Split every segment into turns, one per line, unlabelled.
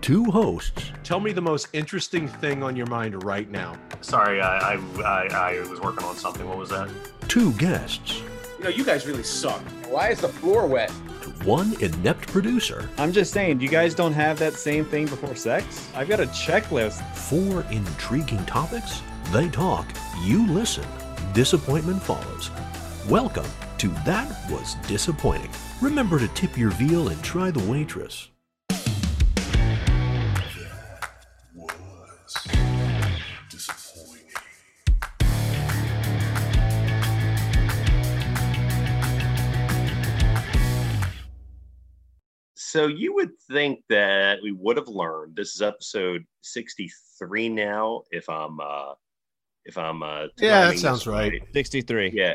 two hosts,
Tell me the most interesting thing on your mind right now.
Sorry, I, I, I, I was working on something. What was that?
two guests,
You know, you guys really suck. Why is the floor wet?
one inept producer,
I'm just saying, you guys don't have that same thing before sex? I've got a checklist.
four intriguing topics. They talk, you listen. Disappointment follows. Welcome to That Was Disappointing. Remember to tip your veal and try the waitress.
So you would think that we would have learned. This is episode sixty-three now. If I'm, uh, if I'm, uh,
Yeah, that sounds
this
right.
63.
Yeah,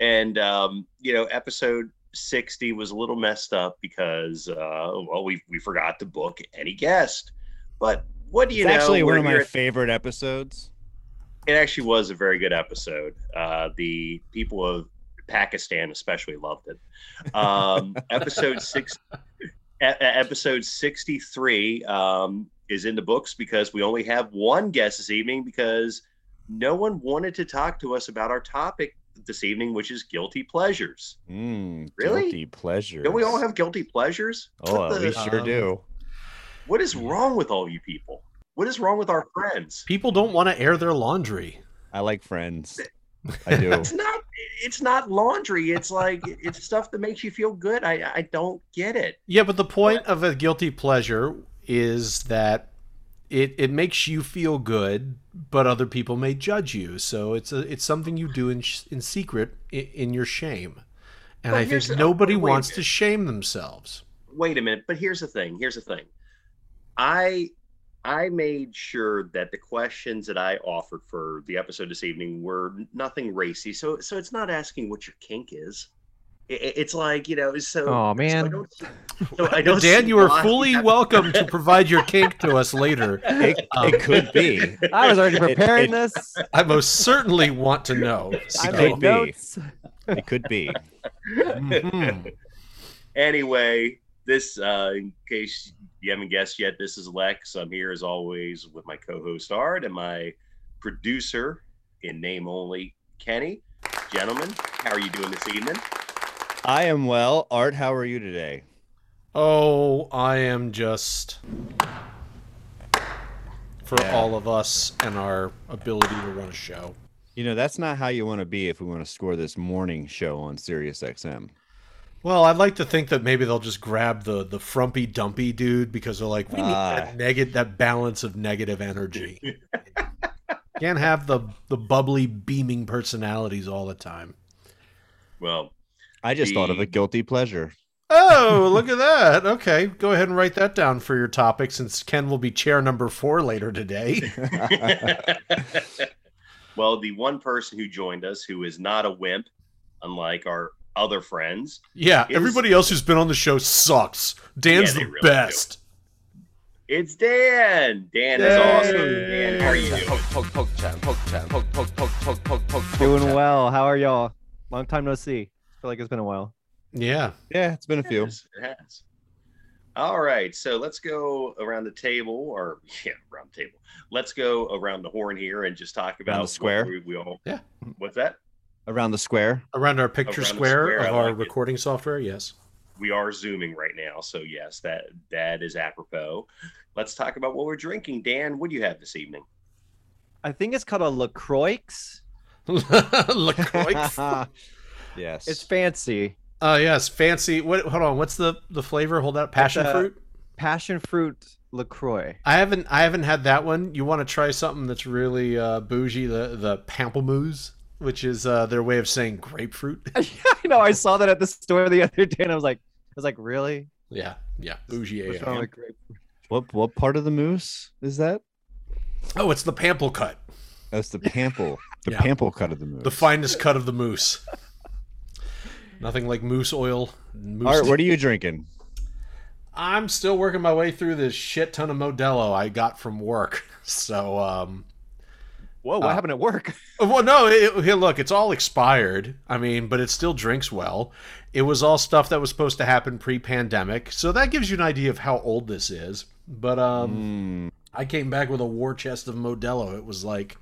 and um, you know, episode sixty was a little messed up because, uh, well, we we forgot to book any guest. But what do you
it's
know?
actually one of my
here-
favorite episodes.
it actually was a very good episode. Uh, the people of Pakistan especially loved it. Um, episode six, episode sixty-three um, is in the books because we only have one guest this evening because no one wanted to talk to us about our topic this evening, which is guilty pleasures.
Mm,
Really?
Guilty pleasure.
Don't we all have guilty pleasures?
Oh,
What,
we sure
um,
do.
what is wrong with all you people? What is wrong with our friends?
People don't want to air their laundry.
I like friends. I do.
it's not it's not laundry it's like it's stuff that makes you feel good i i don't get it
Yeah, but the point of a guilty pleasure is that it it makes you feel good, but other people may judge you. So it's a it's something you do in in secret in, in your shame. And I think nobody
wait
wants to shame themselves.
wait a minute but here's the thing here's the thing i i made sure that the questions that i offered for the episode this evening were nothing racy so so it's not asking what your kink is It- it- it's like you know so
Oh
so I
man,
don't, so I don't
Dan, you are
why-
fully welcome to provide your kink to us later.
It,
Um,
it could be.
I was already preparing
it-
this.
I most certainly want to know.
I
So-
could
made
be.
notes.
It could be.
Mhm.
anyway, this uh, in case you haven't guessed yet, this is Lex. I'm here as always with my co-host Art and my producer in name only, Kenny. Gentlemen, how are you doing this evening?
I am well. Art, how are you today?
Oh, I am just for
Yeah.
all of us and our ability to run a show.
You know, that's not how you want to be if we want to score this morning show on Sirius XM.
Well, I'd like to think that maybe they'll just grab the the frumpy dumpy dude because they're like, we need
Ah.
that negative that balance of negative energy. Can't have the the bubbly beaming personalities all the time.
Well,
I just thought of a guilty pleasure.
Oh, look at that. Okay, go ahead and write that down for your topic since Ken will be chair number 4 later today.
well, the one person who joined us who is not a wimp, unlike our other friends,
Yeah,
Is-
everybody else who's been on the show sucks. Dan's
Yeah,
the
really do.
best.
it's Dan. Dan is awesome. Dan, how are you doing?
Poke, poke, poke, chat, poke, chat, poke, poke, poke, poke, poke, poke, poke,
Doing
chat.
well. How are y'all? Long time no see. feel like it's been a while.
Yeah.
Yeah, it's been a
It
few.
has, It has. All right, so let's go around the table, or yeah, around the table. Let's go around the horn here and just talk about
the square?
We, we all.
Yeah.
What's that?
Around the square.
Around our picture
Around the
square,
square, I
of our
like it.
recording software, yes.
We are zooming right now, so yes, that that is apropos. Let's talk about what we're drinking. Dan, what do you have this evening?
I think it's called a LaCroix.
LaCroix.
yes.
It's fancy.
Oh yes, fancy. What? Hold on. What's the the flavor? Hold that passion
uh,
fruit.
Passion fruit LaCroix.
I haven't I haven't had that one. You want to try something that's really uh, bougie? The the pamplemousse, which is uh, their way of saying grapefruit.
I know. I saw that at the store the other day, and I was like, I was like, really?
yeah, yeah, bougie.
What's
AF.
wrong with grapefruit?
what what part of the moose is that?
Oh, it's the pample cut,
That's the pample. The
Yeah.
pample cut of the moose.
the finest cut of the moose. Nothing like moose oil. and Moose
Art, what are you drinking?
I'm still working my way through this shit ton of Modelo I got from work. So, um,
Whoa, what
Uh,
happened at work?
well, no, it, here, look, it's all expired. I mean, but it still drinks well. It was all stuff that was supposed to happen pre-pandemic, so that gives you an idea of how old this is. But um,
Mm,
I came back with a war chest of Modelo. It was like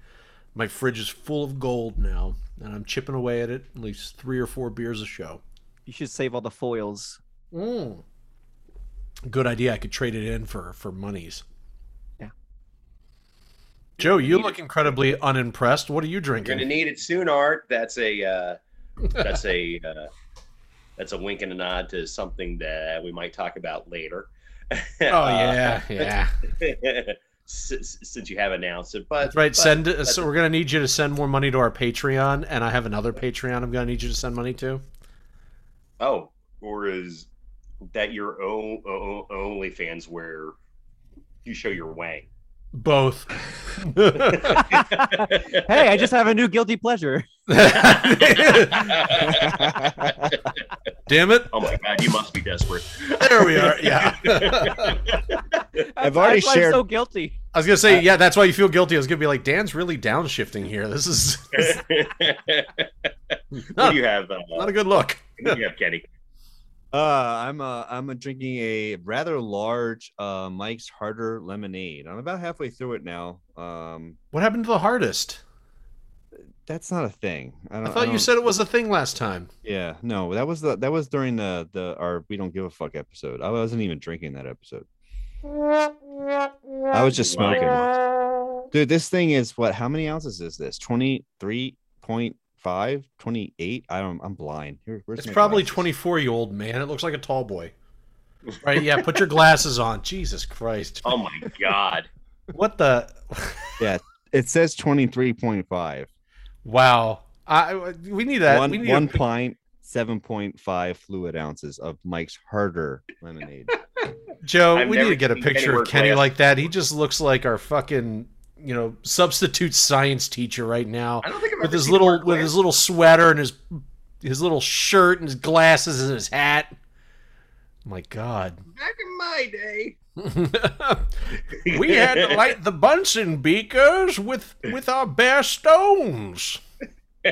my fridge is full of gold now, and I'm chipping away at it. At least three or four beers a show.
You should save all the foils.
Mm. Good idea. I could trade it in for for monies. Joe, you look incredibly unimpressed. What are you drinking?
You're gonna need it soon, Art. That's a uh, that's a uh, that's a wink and a nod to something that we might talk about later.
Oh yeah, yeah.
since, since you have announced it, but
That's right.
but-
Send.
but-
so we're gonna need you to send more money to our Patreon, and I have another Patreon. I'm gonna need you to send money to.
Oh, or is that your own o- OnlyFans where you show your wang?
Both.
Hey, I just have a new guilty pleasure.
Damn it!
Oh my god, you must be desperate.
There we are. Yeah.
I've already
That's why
shared-
I'm so guilty.
I was gonna say, yeah, that's why you feel guilty. I was gonna be like, Dan's really downshifting here. This is
what do you have? Uh,
not a good look.
what do you have, Kenny?
Uh, I'm uh, I'm drinking a rather large uh, Mike's Harder lemonade. I'm about halfway through it now. Um,
What happened to the hardest?
that's not a thing. I,
I thought you
don't-
said it was a thing last time.
Yeah, no, that was the that was during the the our we don't give a fuck episode. I wasn't even drinking that episode. I was just smoking. Dude, this thing is what? How many ounces is this? 23.5, 28? I don't I'm blind. Here, where's
It's probably
glasses?
24 you old man. It looks like a tall boy. Right? Yeah. Put your glasses on. Jesus Christ.
Oh my god.
What the? Yeah.
It says 23.5.
Wow. I we need that.
one
we need
one
a-
pint, 7.5 fluid ounces of Mike's Harder lemonade.
Joe,
I've
we need to get a picture of Kenny
glass.
like that. He just looks like our fucking, you know, substitute science teacher right now.
I don't think I've
With his little with his little sweater and his his little shirt and his glasses and his hat. My God.
Back in my day.
we had to light the Bunsen beakers with with our bare stones.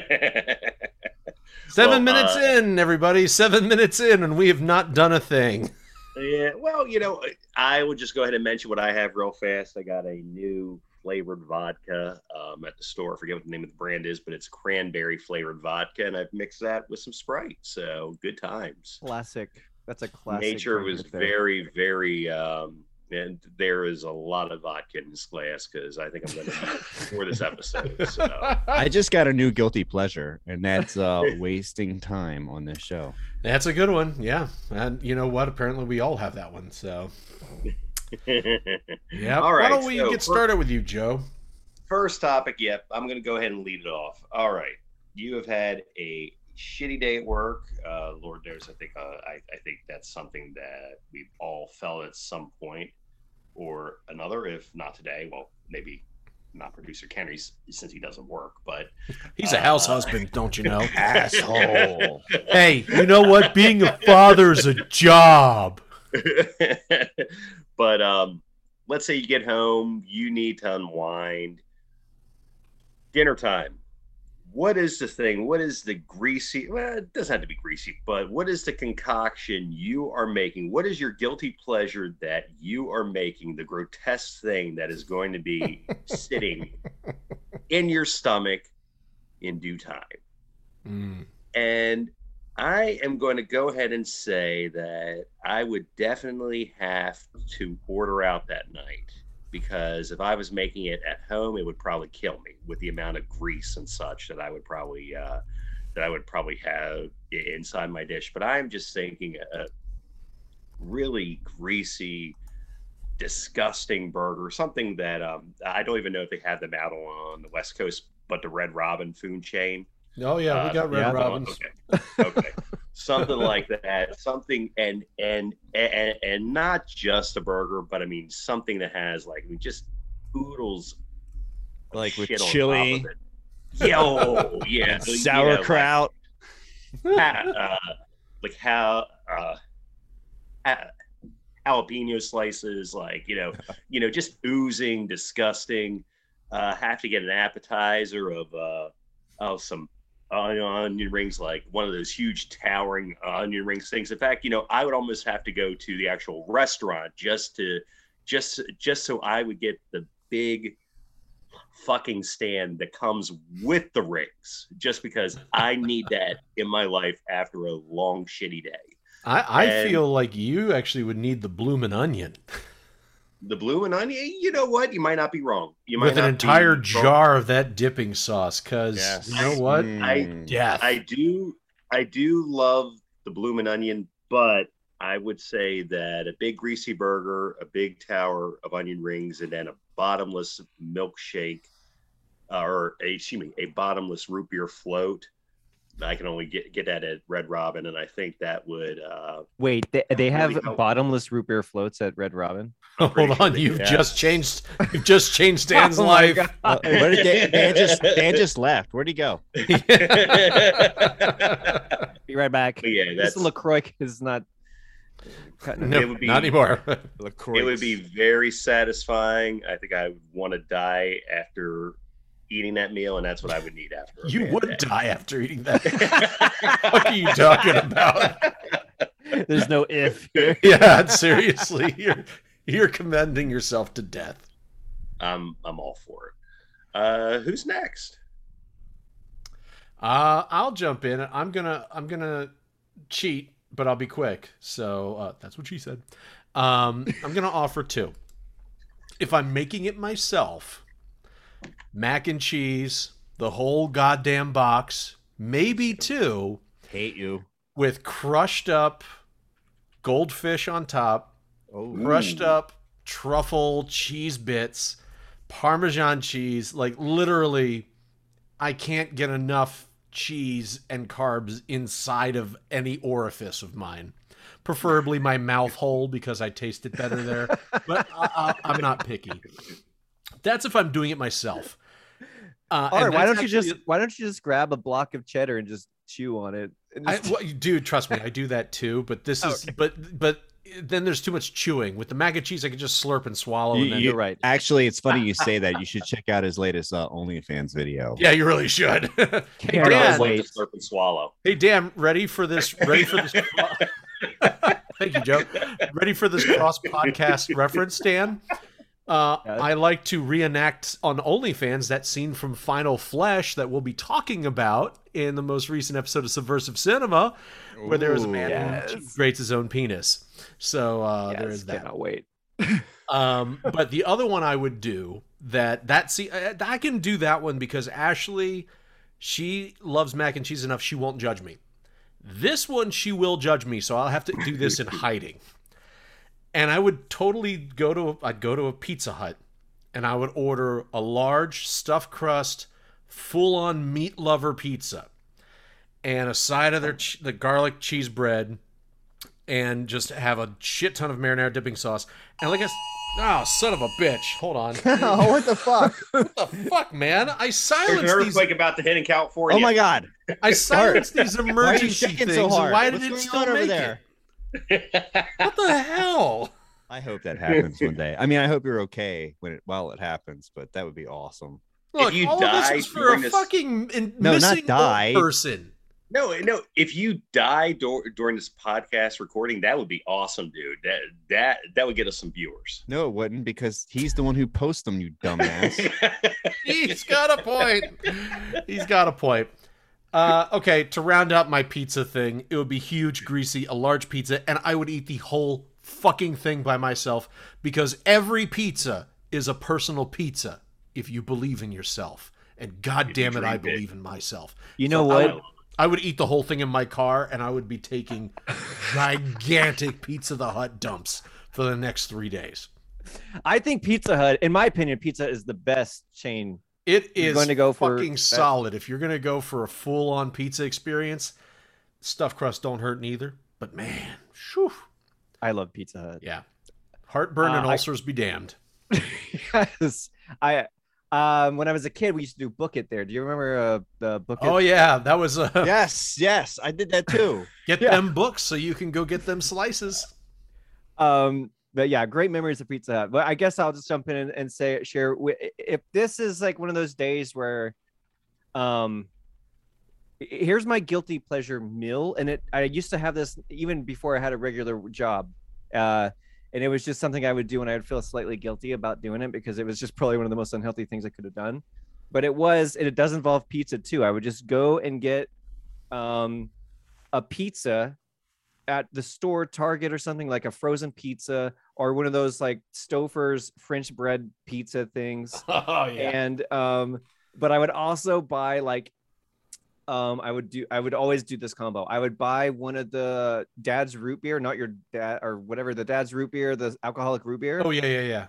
Seven
Well,
minutes
uh,
in, everybody. Seven minutes in, and we have not done a thing.
Yeah, well, you know, I will just go ahead and mention what I have real fast. I got a new flavored vodka um, at the store. I forget what the name of the brand is, but it's cranberry flavored vodka, and I've mixed that with some Sprite. So good times.
Classic. That's a classic.
Nature was
right
very, very, um, and there is a lot of vodka in this glass because I think I'm going to use for this episode. So.
I just got a new guilty pleasure, and that's uh, wasting time on this show.
That's a good one. Yeah. And you know what? Apparently we all have that one. So yeah.
All right.
Why don't we
so
get
for-
started with you, Joe?
First topic, yep. I'm going to go ahead and lead it off. All right. You have had a shitty day at work. Uh, Lord knows, I think, uh, I, I think that's something that we've all felt at some point or another. If not today, well, maybe not producer Kenny's since he doesn't work, but
He's a house
Uh,
husband, don't you know?
Asshole.
hey, you know what? Being a father's a job.
but um, let's say you get home, you need to unwind. Dinner time. What is the thing? What is the greasy? Well, it doesn't have to be greasy, but what is the concoction you are making? What is your guilty pleasure that you are making? The grotesque thing that is going to be sitting in your stomach in due time.
Mm.
And I am going to go ahead and say that I would definitely have to order out that night because if I was making it at home, it would probably kill me with the amount of grease and such that I would probably uh, that I would probably have inside my dish. But I'm just thinking a really greasy, disgusting burger, something that um, I don't even know if they have them out on the West Coast, but the Red Robin food chain.
Oh yeah, we
Uh,
got Red
yeah,
Robins.
Okay. Okay. something like that. Something and and and and not just a burger, but I mean something that has like I mean, just oodles
Like with
shit on top
chili.
of it. Yeah, yeah. you know, like,
Sauerkraut.
uh, like how uh, ha- jalapeno slices, like you know, you know, just oozing, disgusting. Uh, have to get an appetizer of uh, of some on onion rings like one of those huge towering uh, onion rings things. In fact, you know, I would almost have to go to the actual restaurant just to just just so I would get the big fucking stand that comes with the rings just because I need that in my life after a long shitty day.
I, I
And-
feel like you actually would need the bloomin' onion
The bloomin' onion, you know what? You might not be wrong. You might
with an
not be
entire
wrong.
jar of that dipping sauce. Cause
Yes.
you know what?
I
Death.
I do I do love the bloomin' onion, but I would say that a big greasy burger, a big tower of onion rings, and then a bottomless milkshake, uh, or a, excuse me, a bottomless root beer float. I can only get get that at Red Robin, and I think that would. Uh,
Wait, they, they
really
have
help.
bottomless root beer floats at Red Robin.
I'm
Hold
sure
on,
they
you've
do.
just changed. You've just changed Dan's
Oh
life.
Uh, where did Dan, Dan just Dan just left? Where'd he go?
Be right back.
But yeah,
This LaCroix is not.
no,
It would be-
not anymore.
it would be very satisfying. I think I would want to die after eating that meal, and that's what I would need after.
you would
day.
die after eating that. what are you talking about?
There's no if.
Yeah, seriously, you're you're commending yourself to death.
I'm I'm all for it. Uh, who's next?
Uh, I'll jump in. I'm gonna I'm gonna cheat, but I'll be quick. So uh, that's what she said. Um, I'm gonna offer two. If I'm making it myself, mac and cheese, the whole goddamn box, maybe two,
Hate you.
with crushed up goldfish on top,
Oh,
crushed up truffle cheese bits, parmesan cheese, like literally I can't get enough cheese and carbs inside of any orifice of mine. Preferably my mouth hole because I taste it better there, but I, I'm not picky. That's if I'm doing it myself. Uh,
All right, why don't you just why don't you just grab a block of cheddar and just chew on it? And
I, well, dude, trust me, I do that too. But this is, but but then there's too much chewing. With the mac and cheese, I can just slurp and swallow.
You-
and then,
You're right.
Actually, it's funny you say that. You should check out his latest uh, OnlyFans video.
yeah, you really should. hey,
Can't
I always
Dan,
like
wait.
to slurp and swallow.
hey, Dan, ready for this? Ready for this? Thank you, Joe. Ready for this cross podcast reference, Dan? Uh. I like to reenact on OnlyFans that scene from Final Flesh that we'll be talking about in the most recent episode of Subversive Cinema, where there is a man who
Yes.
creates his own penis. So uh, there
Yes,
is that.
Cannot wait.
Um, but the other one I would do that that see I I can do that one because Ashley, she loves mac and cheese enough she won't judge me. This one she will judge me, so I'll have to do this in hiding. And I would totally go to I'd go to a Pizza Hut, and I would order a large stuffed crust, full on meat lover pizza, and a side of their the garlic cheese bread, and just have a shit ton of marinara dipping sauce. And like I, s- oh son of a bitch, hold on,
oh, what the fuck?
what the fuck, man? I
There's
silenced
an
these.
earthquake about to hit in California.
Oh my God!
I silenced these
Why are you
emergency
shaking
things.
so
and
hard?
why did
What's
it
going
still
on over
make
there?
it? What the hell?
I hope that happens one day. I mean, I hope you're okay when it while it happens, but that would be awesome.
Look,
you
all
die
of this was for a
this-
fucking in-
No,
missing old
die.
person.
No, no. If you die dur- during this podcast recording, that would be awesome, dude. That that that would get us some viewers.
No, it wouldn't because he's the one who posts them. You dumbass.
He's got a point. He's got a point. Uh, okay, to round out my pizza thing, it would be huge, greasy, a large pizza, and I would eat the whole fucking thing by myself because every pizza is a personal pizza if you believe in yourself. And god
If you
damn it, I
dream big.
believe in myself.
You know
I
what?
would, I would eat the whole thing in my car, and I would be taking gigantic Pizza the Hut dumps for the next three days.
I think Pizza Hut, in my opinion, Pizza is the best chain.
It
You're going to go for
fucking solid. If you're going to go for a full on pizza experience, stuffed crust don't hurt neither. But man, shoo,
I love Pizza Hut.
yeah, heartburn and
Uh, I-
ulcers be damned.
yes, I um when I was a kid, we used to do book it there. Do you remember uh, the book it?
Oh yeah, that was uh,
yes, yes, I did that too.
get
Yeah.
them books so you can go get them slices.
Um, but yeah, great memories of Pizza Hut. But I guess I'll just jump in and, and say share if this is like one of those days where, um, here's my guilty pleasure meal and it i used to have this even before i had a regular job uh and it was just something i would do and i would feel slightly guilty about doing it because it was just probably one of the most unhealthy things i could have done but it was and it does involve pizza too i would just go and get um a pizza at the store target or something like a frozen pizza or one of those like stouffer's french bread pizza things
Oh yeah.
and um but i would also buy like um i would do i would always do this combo i would buy one of the dad's root beer not your dad or whatever the dad's root beer the alcoholic root beer
Oh yeah, yeah,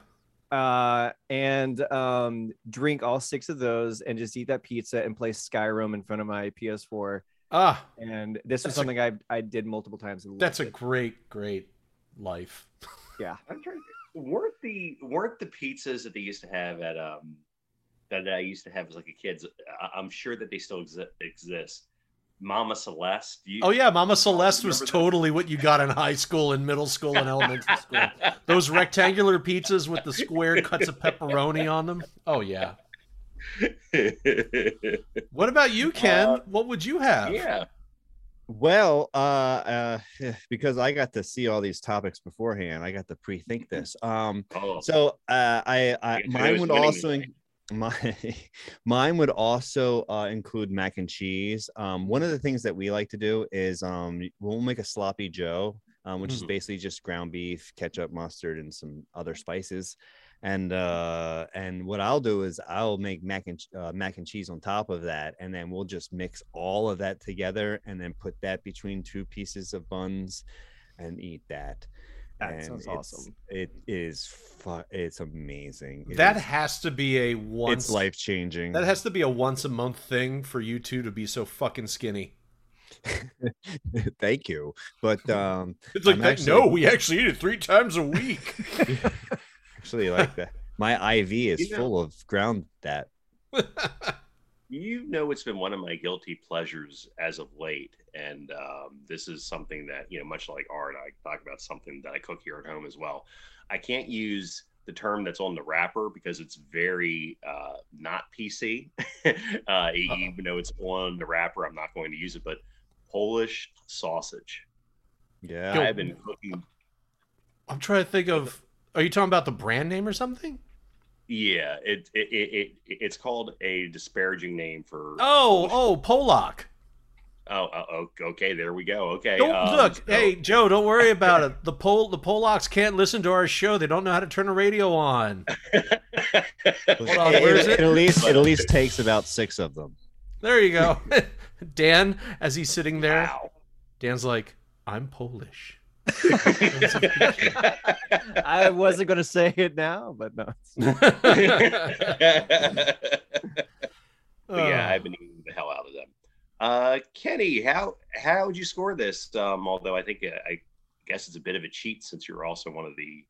yeah.
uh and um drink all six of those and just eat that pizza and play skyrim in front of my ps4
Ah,
and this
That's
was something i i did multiple times and
that's a
it.
great, great life.
Yeah, I'm trying. Weren't the weren't the pizzas that they used to have at um that I used to have as like a kid? I- I'm sure that they still exi- exist. Mama Celeste. You,
Oh yeah, Mama Celeste was
that?
totally what you got in high school and middle school and elementary school. Those rectangular pizzas with the square cuts of pepperoni on them. Oh yeah. What about you, Ken?
Uh,
what would you have?
yeah.
Well, uh, uh, because I got to see all these topics beforehand, I got to pre-think this. Um,
Oh,
so uh, I, I
Yeah,
mine would also
today.
in- my mine would also uh, include mac and cheese. Um, one of the things that we like to do is um, we'll make a sloppy Joe, um, which is
Mhm.
basically just ground beef, ketchup, mustard, and some other spices. And uh, and what I'll do is I'll make mac and uh, mac and cheese on top of that, and then we'll just mix all of that together, and then put that between two pieces of buns, and eat that.
That
And
sounds
it's-
awesome.
It is fu- It's amazing. It
That
is-
has to be a once
it's life changing.
that has to be a once a month thing for you two to be so fucking skinny.
Thank you, but um,
It's like that,
actually-
no, we actually eat it three times a week.
actually like that. My IV is
You know-
full of ground that.
you know it's been one of my guilty pleasures as of late and um, this is something that you know much like art i talk about something that i cook here at home as well i can't use the term that's on the wrapper because it's very uh, not pc uh, even though it's on the wrapper i'm not going to use it but polish sausage
Yeah,
i've been cooking
I'm trying to think of. Are you talking about the brand name or something?
yeah it, it, it, it it's called a disparaging name for
Oh, oh, Polak.
oh, oh oh, okay there we go okay
Don't
um,
look,
so-
hey Joe, don't worry about it. The Pol the Polacks can't listen to our show. They don't know how to turn a radio on. Hold on,
it,
where is
it
it?
at least it at least takes about six of them.
There you go. Dan, as he's sitting there,
Wow.
Dan's like, I'm Polish.
I wasn't going to say it now but no
But yeah. I've been eating the hell out of them. Uh, Kenny, how how would you score this? Um, although I think uh, I guess it's a bit of a cheat since you're also one of the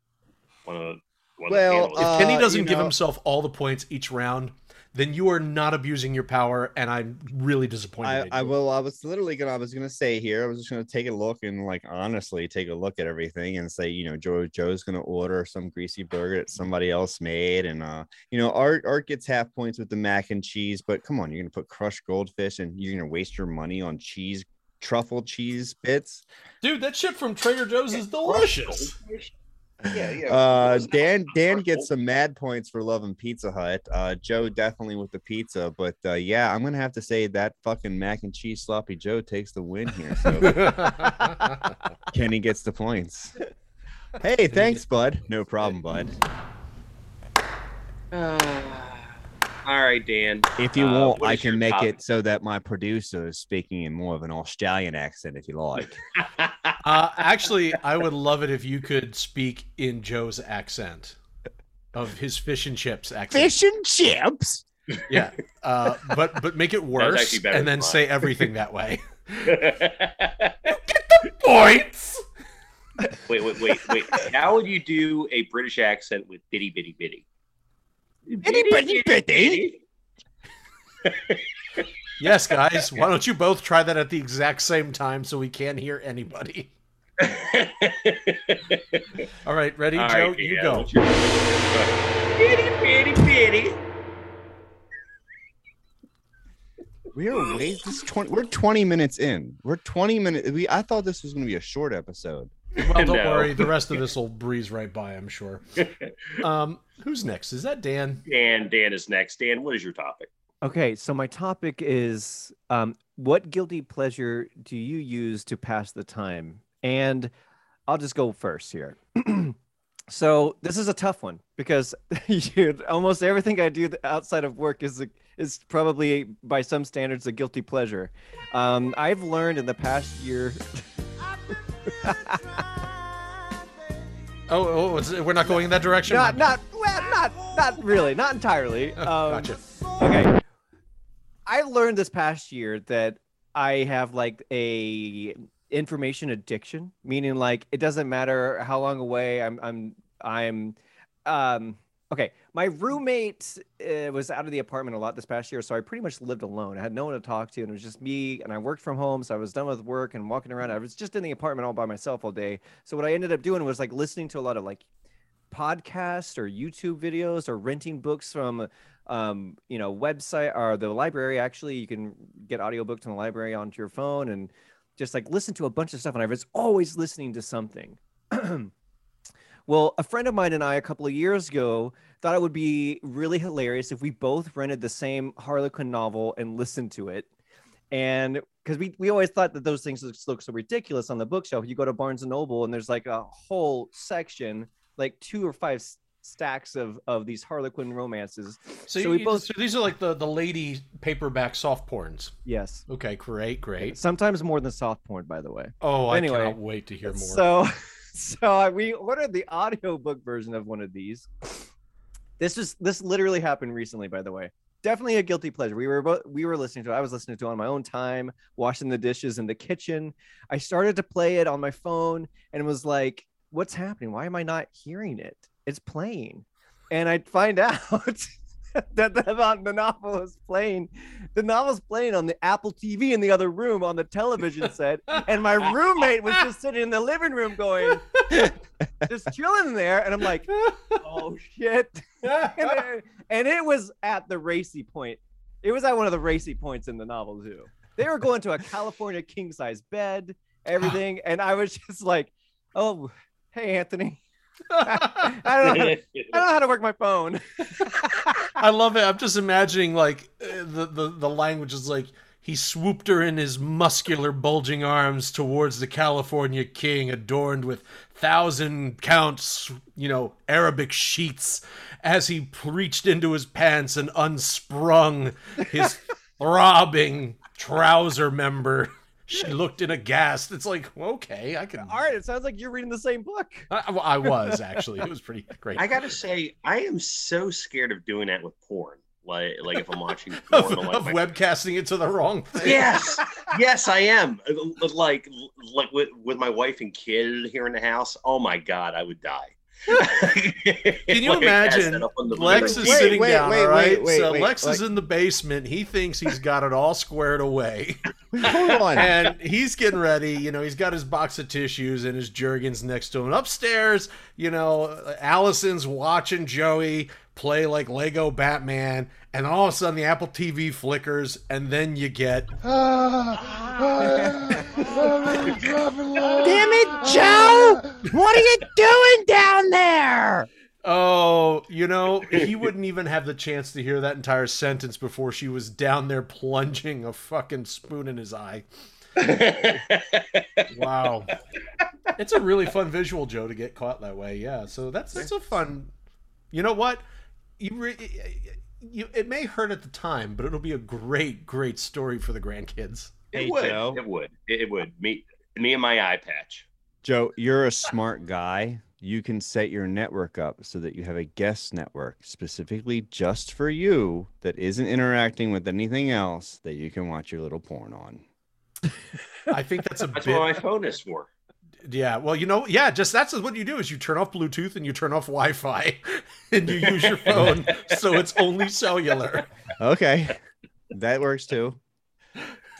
one of one
Well,
of the
If. Kenny
Uh,
doesn't give
know-
himself all the points each round, then you are not abusing your power, and I'm really disappointed.
I, I will. I was literally gonna. I was gonna say here. I was just gonna take a look and like honestly take a look at everything and say, you know, Joe Joe's gonna order some greasy burger that somebody else made, and uh, you know, Art Art gets half points with the mac and cheese. But come on, you're gonna put crushed goldfish and you're gonna waste your money on cheese truffle cheese bits.
Dude, that shit from Trader Joe's is delicious.
Yeah, yeah.
Uh, Dan Dan gets some mad points for loving Pizza Hut. Uh, Joe definitely with the pizza, but uh, yeah, I'm gonna have to say that fucking mac and cheese sloppy Joe takes the win here. So Kenny gets the points. Hey, thanks, bud. No problem, bud.
All right, Dan.
If you
Uh,
want,
what
I can make
top-
it so that my producer is speaking in more of an Australian accent, if you like.
uh, actually, I would love it if you could speak in Joe's accent, of his fish and chips accent.
Fish and chips.
Yeah, uh, but but make it worse, and then say everything that way. Get the points.
wait, wait, wait, wait. How would you do a British accent with bitty bitty bitty?
Bitty, bitty, bitty.
Yes, guys. Why don't you both try that at the exact same time so we can't hear anybody? All right, ready,
All
Joe?
right,
you
yeah,
go.
what's your- Bitty bitty bitty.
We are way this 20, we're 20 minutes in. We're 20 minutes. We I thought this was going to be a short episode.
Well, don't
No.
worry. The rest of this will breeze right by, I'm sure. Um, who's next? Is that Dan?
Dan, Dan is next. Dan, what is your topic?
Okay, so my topic is um, what guilty pleasure do you use to pass the time? And I'll just go first here. so this is a tough one because you, almost everything I do outside of work is a, is probably by some standards a guilty pleasure. Um, I've learned in the past year.
Oh, oh we're not going in that direction.
not not well, not not really, not entirely. Um,
gotcha.
Okay. I learned this past year that I have like a information addiction, meaning like it doesn't matter how long away I'm I'm I'm um okay. My roommate uh, was out of the apartment a lot this past year, so I pretty much lived alone. I had no one to talk to, and it was just me. And I worked from home, so I was done with work and walking around. I was just in the apartment all by myself all day. So what I ended up doing was like listening to a lot of like podcasts or YouTube videos or renting books from um, you know, website or the library. Actually, you can get audiobooks in the library onto your phone and just like listen to a bunch of stuff. And I was always listening to something. well, a friend of mine and I a couple of years ago thought it would be really hilarious if we both rented the same Harlequin novel and listened to it. And because we, we always thought that those things look, look so ridiculous on the bookshelf. You go to Barnes and Noble and there's like a whole section, like two or five stacks of of these Harlequin romances.
So,
So
you,
we both-
so these are like the, the lady paperback soft porns.
Yes.
Okay, great, great.
Sometimes more than soft porn, by the way.
Oh, I
Anyway,
cannot wait to hear more.
So, so I- we ordered the audiobook version of one of these. This is this literally happened recently, by the way. Definitely a guilty pleasure. We were both we were listening to it. I was listening to it on my own time, washing the dishes in the kitchen. I started to play it on my phone and was like, "What's happening? Why am I not hearing it? It's playing." And I'd find out that the, uh, the novel is playing. The novel's playing on the Apple TV in the other room on the television set, and my roommate was just sitting in the living room going, just chilling there, and I'm like, "Oh shit!" and, it, and it was at the racy point. It was at one of the racy points in the novel too. They were going to a California king size bed, everything, and I was just like, "Oh, hey, Anthony." I don't know. How to, I don't know how to work my phone.
I love it. I'm just imagining like the, the the language is like he swooped her in his muscular, bulging arms towards the California king, adorned with thousand counts, you know, Arabic sheets, as he reached into his pants and unsprung his throbbing trouser member. She looked in aghast. It's like, okay, I can.
All right, it sounds like you're reading the same book.
I, I was actually. It was pretty great.
I gotta say, I am so scared of doing that with porn. Like, like if I'm watching porn,
of,
I'm like,
of webcasting it to the wrong thing.
yes, yes, I am. Like, like with with my wife and kid here in the house. Oh my god, I would die.
Can you imagine? Lex is
Wait,
sitting
wait,
down,
wait,
all right?
wait, wait,
so
wait,
Lex is in the basement. He thinks he's got it all squared away.
Hold on.
and he's getting ready. You know, he's got his box of tissues and his Jergens next to him. Upstairs, you know, Allison's watching Joey play like Lego Batman, and all of a sudden the Apple TV flickers, and then you get
Damn it, Joe! What are you doing down there?
Oh, you know, he wouldn't even have the chance to hear that entire sentence before she was down there plunging a fucking spoon in his eye. Wow. it's a really fun visual, Joe, to get caught that way. Yeah. So that's that's a fun. You know what? You, re, you it may hurt at the time, but it'll be a great, great story for the grandkids.
It
Hey,
would.
Joe.
It would. It, it would. Me, me and my eye patch.
Joe, you're a smart guy. You can set your network up so that you have a guest network specifically just for you that isn't interacting with anything else that you can watch your little porn on.
I think that's a
That's
bit.
what my phone is for.
Yeah, well, you know, yeah, just that's what you do is you turn off Bluetooth and you turn off Wi-Fi, and you use your phone so it's only cellular,
Okay. that works too.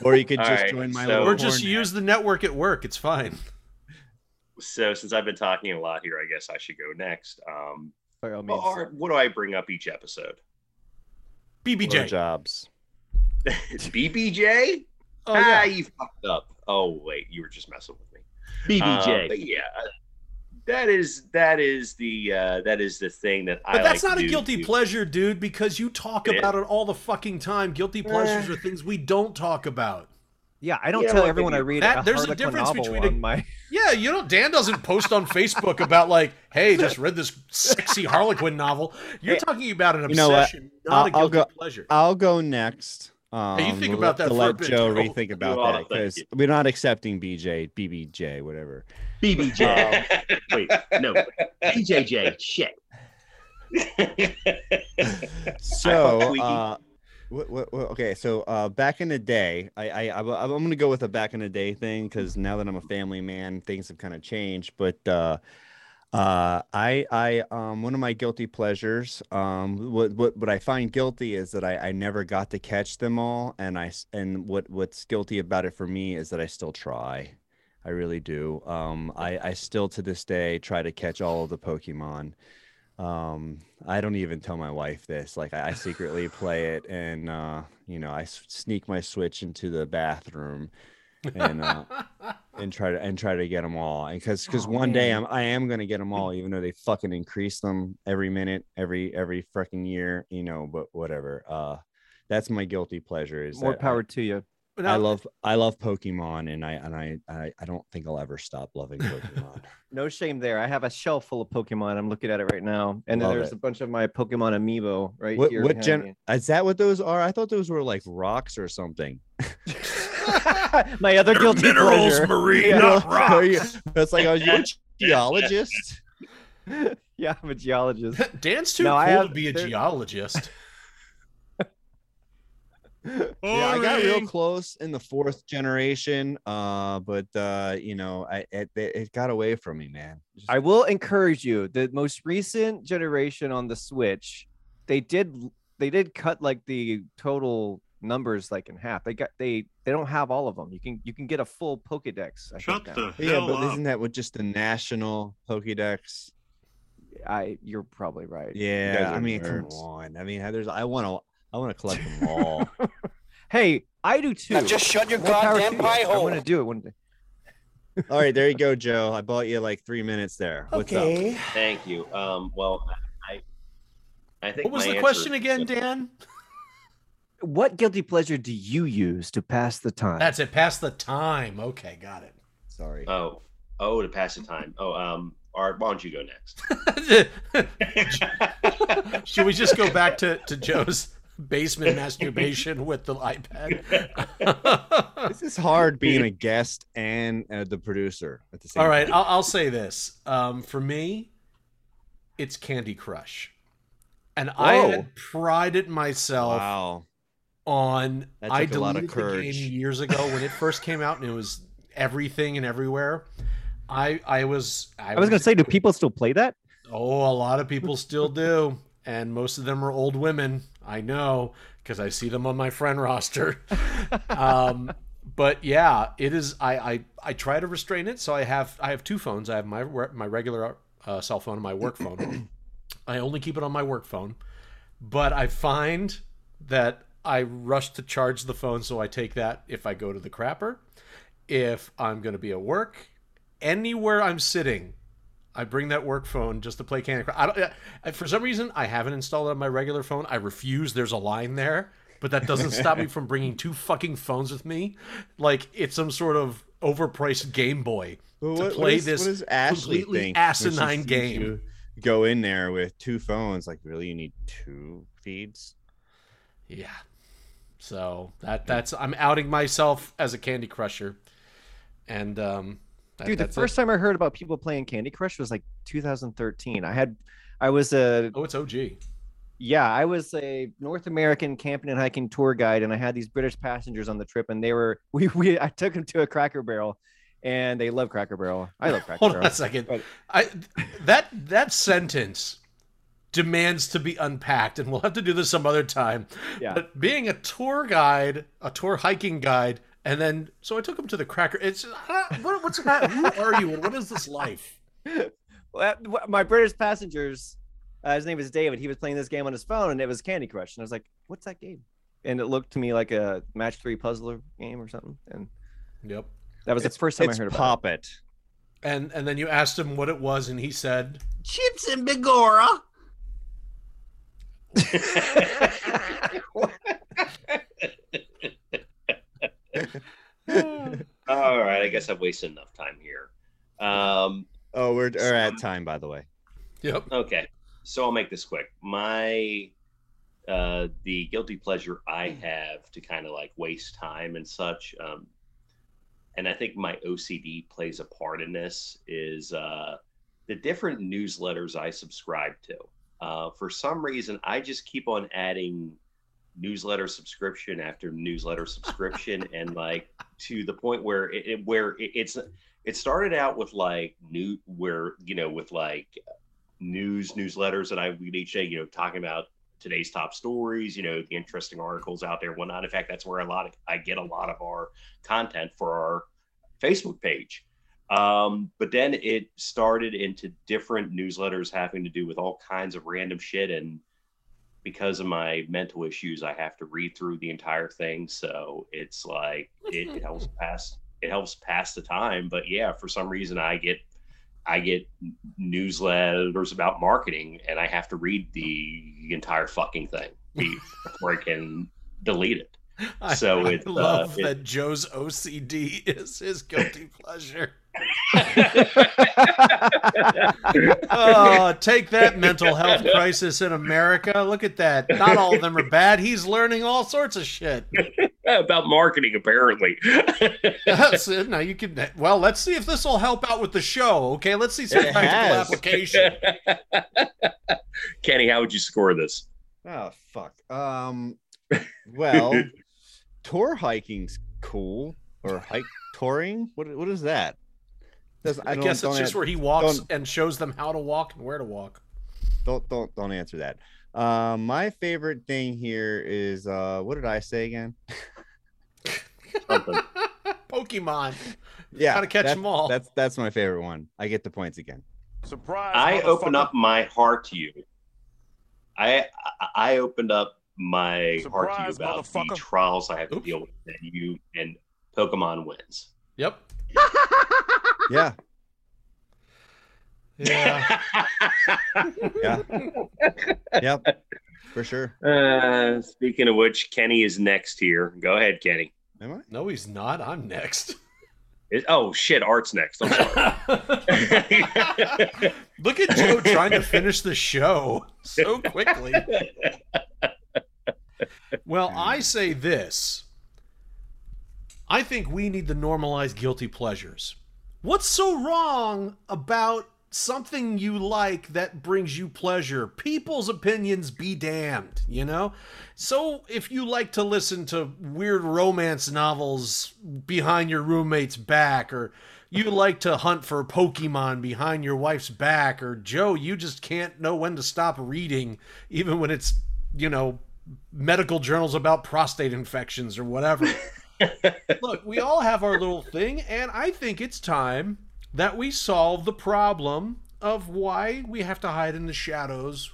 Or you could
All
just
right,
join my
so-
or just use the network at work. It's fine.
So since I've been talking a lot here, I guess I should go next. Um,
By all
or what do I bring up each episode?
BBJ.
jobs.
BBJ?
Oh
ah,
yeah.
you fucked up. Oh wait, you were just messing with me.
BBJ.
Uh, but yeah, that is that is the uh, that is the thing that I.
But that's
like
not
to
a guilty
to-
pleasure, dude, because you talk
It
about it all the fucking time. Guilty pleasures
Eh.
are things we don't talk about.
Yeah, I don't
Yeah,
tell
well,
everyone I
maybe-
read
That-
a
there's a difference
novel
between a-
my.
Yeah, you know, Dan doesn't post on Facebook about like, "Hey, just read this sexy Harlequin novel." You're
Hey,
talking about an
you know what?
obsession, not a
I'll- I'll
guilty
go-
pleasure.
I'll go next. Um,
Hey, you think
to
about
let-
that
to let
bit,
Joe
Joe.
rethink about that because we're not accepting BJ, BBJ, whatever.
BBJ. Wait, no. BJJ. Shit.
So, uh, what, what, what- okay, so uh, back in the day, I, I, I I'm going to go with the back in the day thing because now that I'm a family man, things have kind of changed. But uh, uh, I, I, um, one of my guilty pleasures, um, what, what, what I find guilty is that I, I never got to catch them all, and I, and what, what's guilty about it for me is that I still try. I really do. Um, I, I still to this day try to catch all of the Pokemon. Um, I don't even tell my wife this. Like I, I secretly play it, and uh, you know, I sneak my Switch into the bathroom, and uh, and try to and try to get them all. And because because
Oh,
one day. I'm I am gonna get them all, even though they fucking increase them every minute, every every freaking year. You know, but whatever. Uh, that's my guilty pleasure. Is
More
that I-
power to you.
I love I love Pokemon, and I and I I, I don't think I'll ever stop loving Pokemon.
No shame there. I have a shelf full of Pokemon. I'm looking at it right now, and
Love
there's
it.
a bunch of my Pokemon amiibo right
what
here.
what gen is that? What those are? I thought those were like rocks or something.
me. my other guilty
minerals,
pleasure.
Marie,
Yeah.
not rocks.
That's like, are you a geologist?
yeah, I'm a geologist.
Dan's too
No,
cool
I
to be a
there-
geologist.
Yeah, I got real close in the fourth generation, uh, but uh, you know, I it, it it got away from me, man. Just-
I will encourage you. The most recent generation on the Switch, they did they did cut like the total numbers like in half. They got they they don't have all of them. You can you can get a full Pokédex. I
Shut
think now.
the
yeah, but
up.
isn't that what just the national Pokédex?
I you're probably right.
Yeah, I
are
mean, come on. I mean, there's I want to I want to collect them all.
Hey, I do too.
just shut your
More
goddamn
to you.
pie
I want to do it one day.
all right, there you go, Joe. I bought you like three minutes there. What's up?
Thank you. Um, well, I I think
What was
my
the question again, Dan?
What guilty pleasure do you use to pass the time?
That's it. Pass the time. Okay, got it.
Sorry.
Oh, oh, to pass the time. Oh, um, Art, why don't you go next?
Should we just go back to, to Joe's basement masturbation with the iPad?
This is hard being a guest and uh, the producer at the same
All right,
time.
I'll, I'll say this. Um, for me, it's Candy Crush, and I
Whoa.
had prided myself
Wow.
On. I
took a lot of
deleted the game years ago when it first came out, and it was everything and everywhere. I I was
I was gonna say, do people still play that?
Oh, a lot of people still do. And most of them are old women. I know because I see them on my friend roster. um, but yeah, it is. I, I I try to restrain it. So I have I have two phones. I have my my regular uh, cell phone and my work phone. I only keep it on my work phone. But I find that I rush to charge the phone, so I take that if I go to the crapper. If I'm going to be at work, anywhere I'm sitting, I bring that work phone just to play Candy Crush. I don't, I, for some reason, I haven't installed it on my regular phone. I refuse. There's a line there, but that doesn't stop me from bringing two fucking phones with me, like it's some sort of overpriced Game Boy
Well,
to play
what is-
this
what does Ashley
completely asinine game.
Go in there with two phones. Like, really, you need two feeds?
Yeah. So that that's I'm outing myself as a Candy Crusher, and um, that,
Dude, the first
it.
time I heard about people playing Candy Crush was like 2013. I had, I was a
oh, it's OG.
yeah, I was a North American camping and hiking tour guide, and I had these British passengers on the trip, and they were we we I took them to a Cracker Barrel, and they love Cracker Barrel. I love Cracker
Hold
Barrel.
on a second.
But-
I that that sentence demands to be unpacked, and we'll have to do this some other time.
Yeah.
But being a tour guide, a tour hiking guide, and then so I took him to the Cracker. It's uh, what, what's that? Who are you? and What is this life?
Well, my British passengers, uh, his name is David. He was playing this game on his phone, and it was Candy Crush, and I was like, "What's that game?" and it looked to me like a match three puzzler game or something. And
Yep.
that was
It's-
the first time I
it's
heard about
Pop It.
And and then you asked him what it was, and he said,
Chips and Bigora.
All right, I guess I've wasted enough time here. Um,
Oh, we're, we're at time, by the way.
"Yep."
Okay, so I'll make this quick. My uh, the guilty pleasure I
Hmm.
have to kind of like waste time and such, um, and I think my OCD plays a part in this is uh, the different newsletters I subscribe to. Uh, for some reason, I just keep on adding newsletter subscription after newsletter subscription, and like to the point where it, it where it, it's it started out with like new where you know with like news newsletters that I would each day, you know, talking about today's top stories, you know, the interesting articles out there, whatnot. In fact, that's where a lot of I get a lot of our content for our Facebook page. Um, but then it started into different newsletters having to do with all kinds of random shit. And because of my mental issues, I have to read through the entire thing. So it's like it, it helps pass it helps pass the time. But yeah, for some reason I get I get newsletters about marketing and I have to read the entire fucking thing before I can delete it.
I,
So
I
it's, uh,
love
it-
that Joe's OCD is his guilty pleasure. Oh, take that mental health crisis in America. Look at that. Not all of them are bad. He's learning all sorts of shit.
about marketing, apparently.
That's it. Now you can. Well, let's see if this will help out with the show. Okay, let's see some
It
practical
has.
application.
Kenny, how would you score this?
Oh fuck. Um. Well, tour hiking's cool, or hike touring. What what is that? Does
I,
don't-
guess it's just
an-
where he walks
don't-
and shows them how to walk and where to walk.
don't don't don't answer that. Um, my favorite thing here is uh, what did I say again?
Something.
Pokemon.
Yeah,
Gotta catch them all.
That's that's my favorite one. I get the points again.
Surprise!
I open up my heart to you. I I- I opened up my heart to you about the trials I have to
Oops.
deal with, and you and Pokemon wins.
Yep.
Yeah,
Yeah.
yeah, yep, for sure.
uh, speaking of which, Kenny is next here. Go ahead, Kenny.
Am I?
no, he's not. I'm next.
It- oh shit, Art's next. I'm sorry.
Look at Joe trying to finish the show so quickly. Well, I say this. I think we need to normalize guilty pleasures. What's so wrong about something you like that brings you pleasure? People's opinions be damned, you know? So if you like to listen to weird romance novels behind your roommate's back, or you like to hunt for Pokemon behind your wife's back, or Joe, you just can't know when to stop reading, even when it's, you know, medical journals about prostate infections or whatever. Look, we all have our little thing, and I think it's time that we solve the problem of why we have to hide in the shadows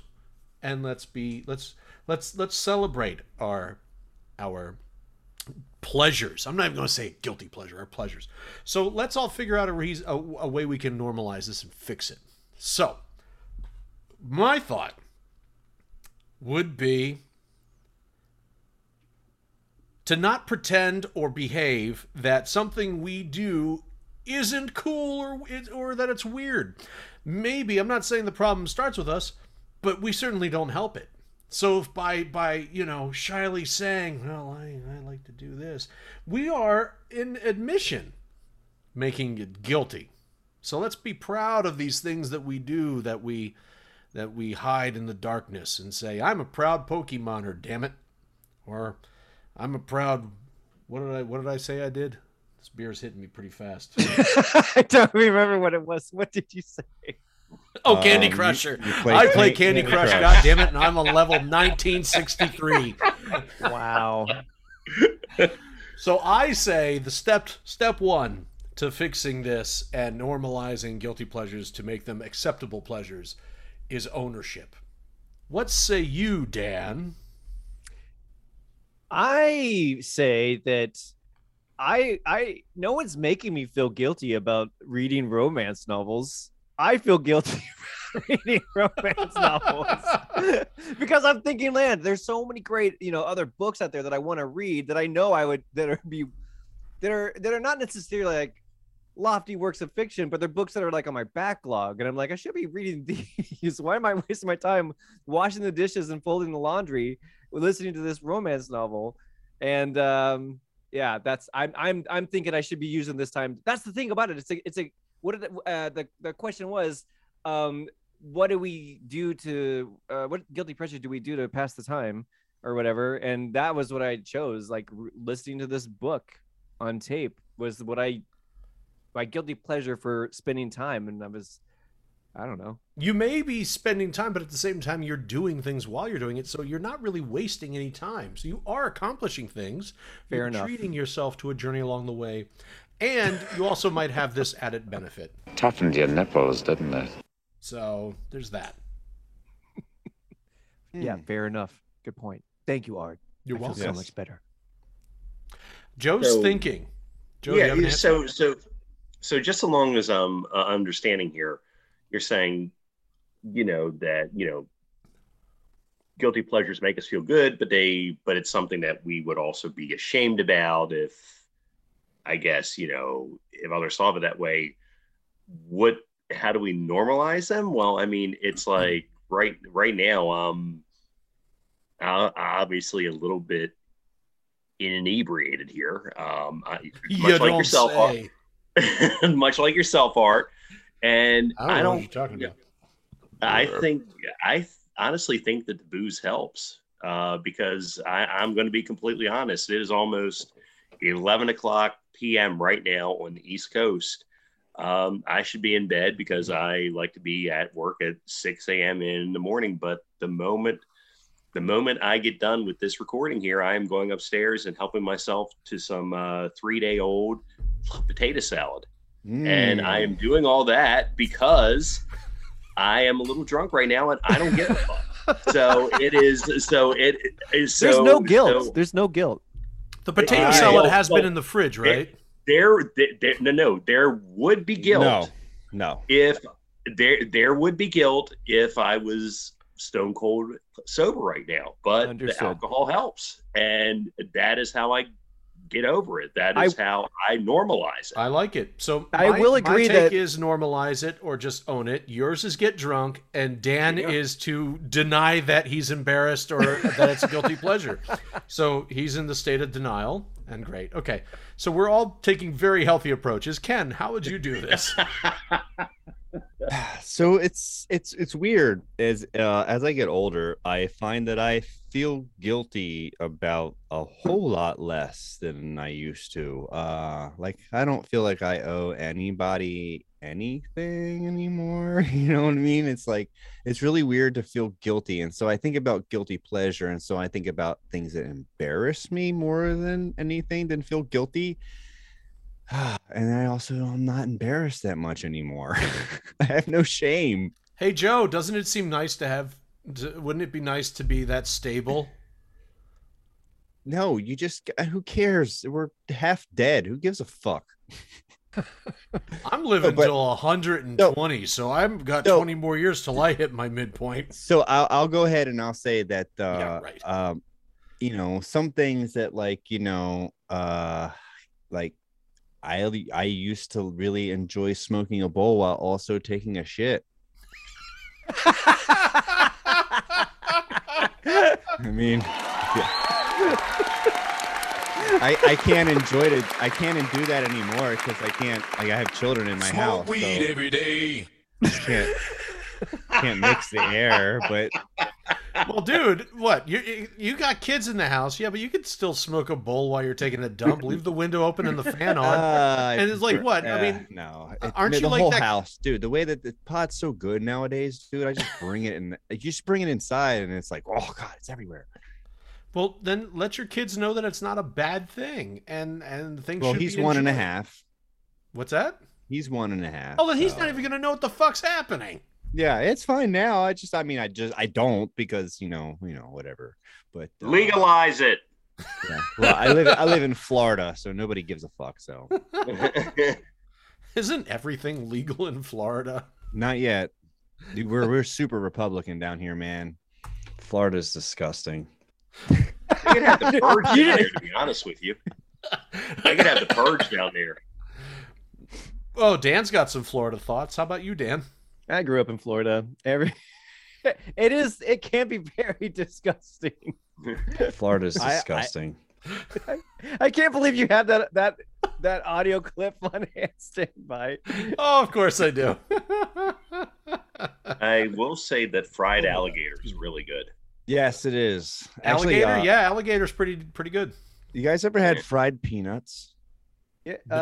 and let's be let's let's let's celebrate our our pleasures. I'm not even going to say guilty pleasure, our pleasures. So let's all figure out a reason a, a way we can normalize this and fix it. So, my thought would be to not pretend or behave that something we do isn't cool or or that it's weird. Maybe I'm not saying the problem starts with us, but we certainly don't help it. So if by by you know shyly saying, "Well, I, I like to do this," we are in admission making it guilty. So let's be proud of these things that we do that we that we hide in the darkness and say, "I'm a proud Pokemoner, damn it," or "I'm a proud." What did I What did I say I did? This beer's hitting me pretty fast.
I don't remember what it was. What did you say?
Oh, Candy
Um,
Crusher.
you play
I play Candy,
Candy
Crush,
Crush.
God damn it, and I'm on level 1963.
Wow.
So I say the step step one to fixing this and normalizing guilty pleasures to make them acceptable pleasures is ownership. What say you, Dan?
I say that I I no one's making me feel guilty about reading romance novels. I feel guilty reading romance novels because I'm thinking, land. There's so many great, you know, other books out there that I want to read that I know I would that are be that are that are not necessarily like lofty works of fiction, but they're books that are like on my backlog, and I'm like, I should be reading these. Why am I wasting my time washing the dishes and folding the laundry, listening to this romance novel? And um, yeah, that's I'm I'm I'm thinking I should be using this time. That's the thing about it. It's a it's a what did it, uh, the the question was, um, what do we do to uh, what guilty pleasure do we do to pass the time or whatever? And that was what I chose. Like listening to this book on tape was what I my guilty pleasure for spending time, and I was I don't know.
You may be spending time, but at the same time, you're doing things while you're doing it, so you're not really wasting any time. So you are accomplishing things.
Fair
you're
enough.
Treating yourself to a journey along the way, and you also might have this added benefit.
Toughened your nipples, didn't it?
So there's that.
Yeah, fair enough. Good point. Thank you, Art.
You're
I feel
welcome.
so much better.
Joe's
So-
thinking. Joe, do you have an
yeah.
answer?
So so so just along as I'm uh, understanding here, you're saying, you know that you know, guilty pleasures make us feel good, but they but it's something that we would also be ashamed about if, I guess you know, if others saw it that way. What? How do we normalize them? Well, I mean, it's like right right now. Um, obviously a little bit inebriated here. Um, I,
You
much like yourself, Art- much like yourself, Art. And
I don't,
I
know
don't.
what you're talking about.
I think I honestly think that the booze helps uh, because I, I'm going to be completely honest. It is almost 11 o'clock p.m. right now on the East Coast. Um, I should be in bed because I like to be at work at 6 a.m. in the morning. But the moment the moment I get done with this recording here, I am going upstairs and helping myself to some uh, three day old potato salad. And I
Mm.
am doing all that because I am a little drunk right now and I don't give a fuck. So it is, so it is, so,
There's no guilt.
so
There's no guilt.
The potato
Alright.
salad has
well,
been in the fridge, right?
there, there, no, no, there would be guilt
No, no.
if there, there would be guilt if I was stone cold sober right now, but
Understood.
the alcohol helps. And that is how I get over it. That is how I normalize it.
I like it. So
I
my-
will agree
my take
that-
is normalize it or just own it. Yours is get drunk, and Dan is to deny that he's embarrassed or that it's a guilty pleasure. So he's in the state of denial, and great. Okay, so we're all taking very healthy approaches. Ken, how would you do this?
so it's it's it's weird as uh, as I get older, I find that I feel guilty about a whole lot less than I used to. Uh, like I don't feel like I owe anybody anything anymore. You know what I mean? It's like it's really weird to feel guilty, and so I think about guilty pleasure, and so I think about things that embarrass me more than anything than feel guilty. And I also I'm not embarrassed that much anymore. I have no shame.
hey Joe, doesn't it seem nice to have? Wouldn't it be nice to be that stable?
No, you just who cares? We're half dead. Who gives a fuck?
I'm living till 120, so I've got
No.
20 more years till I hit my midpoint.
So I'll I'll go ahead and I'll say that uh
Yeah, right.
um you know some things that like you know uh like I I used to really enjoy smoking a bowl while also taking a shit. I mean, yeah. I I can't enjoy it. I can't do that anymore because I can't. Like I have children in my house. so
every day.
can't can't mix the air. But
well, dude, what you you got kids in the house? Yeah, but you could still smoke a bowl while you're taking a dump. Leave the window open and the fan on.
Uh,
and it's like what? I
uh,
mean,
no. It-
aren't
the
you like
whole
that-
house, dude? The way that the pot's so good nowadays, dude. I just bring it and You just bring it inside, and it's like, oh god, it's everywhere.
Well, then let your kids know that it's not a bad thing, and and things.
Well,
should
he's one and a half.
What's that?
He's one and a half.
Oh, then he's
so-
not even gonna know what the fuck's happening.
Yeah, it's fine now. I just, I mean, I just, I don't because you know, you know, whatever. But uh,
Legalize it.
Yeah. Well, I live I live in Florida, so nobody gives a fuck. So
Isn't everything legal in Florida?
not yet. Dude, We're we're super Republican down here, man.
Florida's disgusting.
They could have the purge down there, to be honest with you. They could have the purge down there.
Oh, Dan's got some Florida thoughts. How about you, Dan?
I grew up in Florida. Every it is it can be very disgusting.
Florida's
I- I-
disgusting.
I can't believe you had that that that audio clip on hand standby.
Oh, of course I do.
I will say that fried alligator is really good.
Yes, it is. Actually,
alligator,
uh,
yeah, alligator's pretty pretty good.
You guys ever had fried peanuts?
Yeah,
No,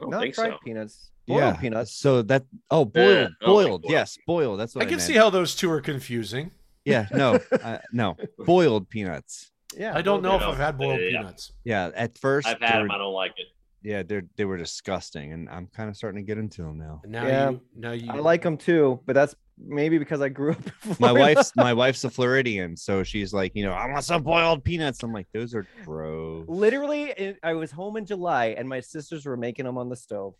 I don't
not
think
fried
so.
peanuts. Boiled peanuts.
So that oh boiled,
I don't
boiled,
boiled.
yes, boiled. That's what
I
I,
can
meant.
see how those two are confusing.
Yeah, no, uh, no, boiled peanuts.
Yeah,
I don't know if
Yeah.
I've had boiled
Yeah.
peanuts.
Yeah, at first,
I've had them. I don't like it.
yeah, they they were disgusting, and I'm kind of starting to get into them now.
Now
Yeah.
you, now you.
I like them too, but that's maybe because I grew up.
My wife's my wife's a Floridian, so she's like, you know, I want some boiled peanuts. I'm like, those are gross.
literally. It, I was home in July, and my sisters were making them on the stove.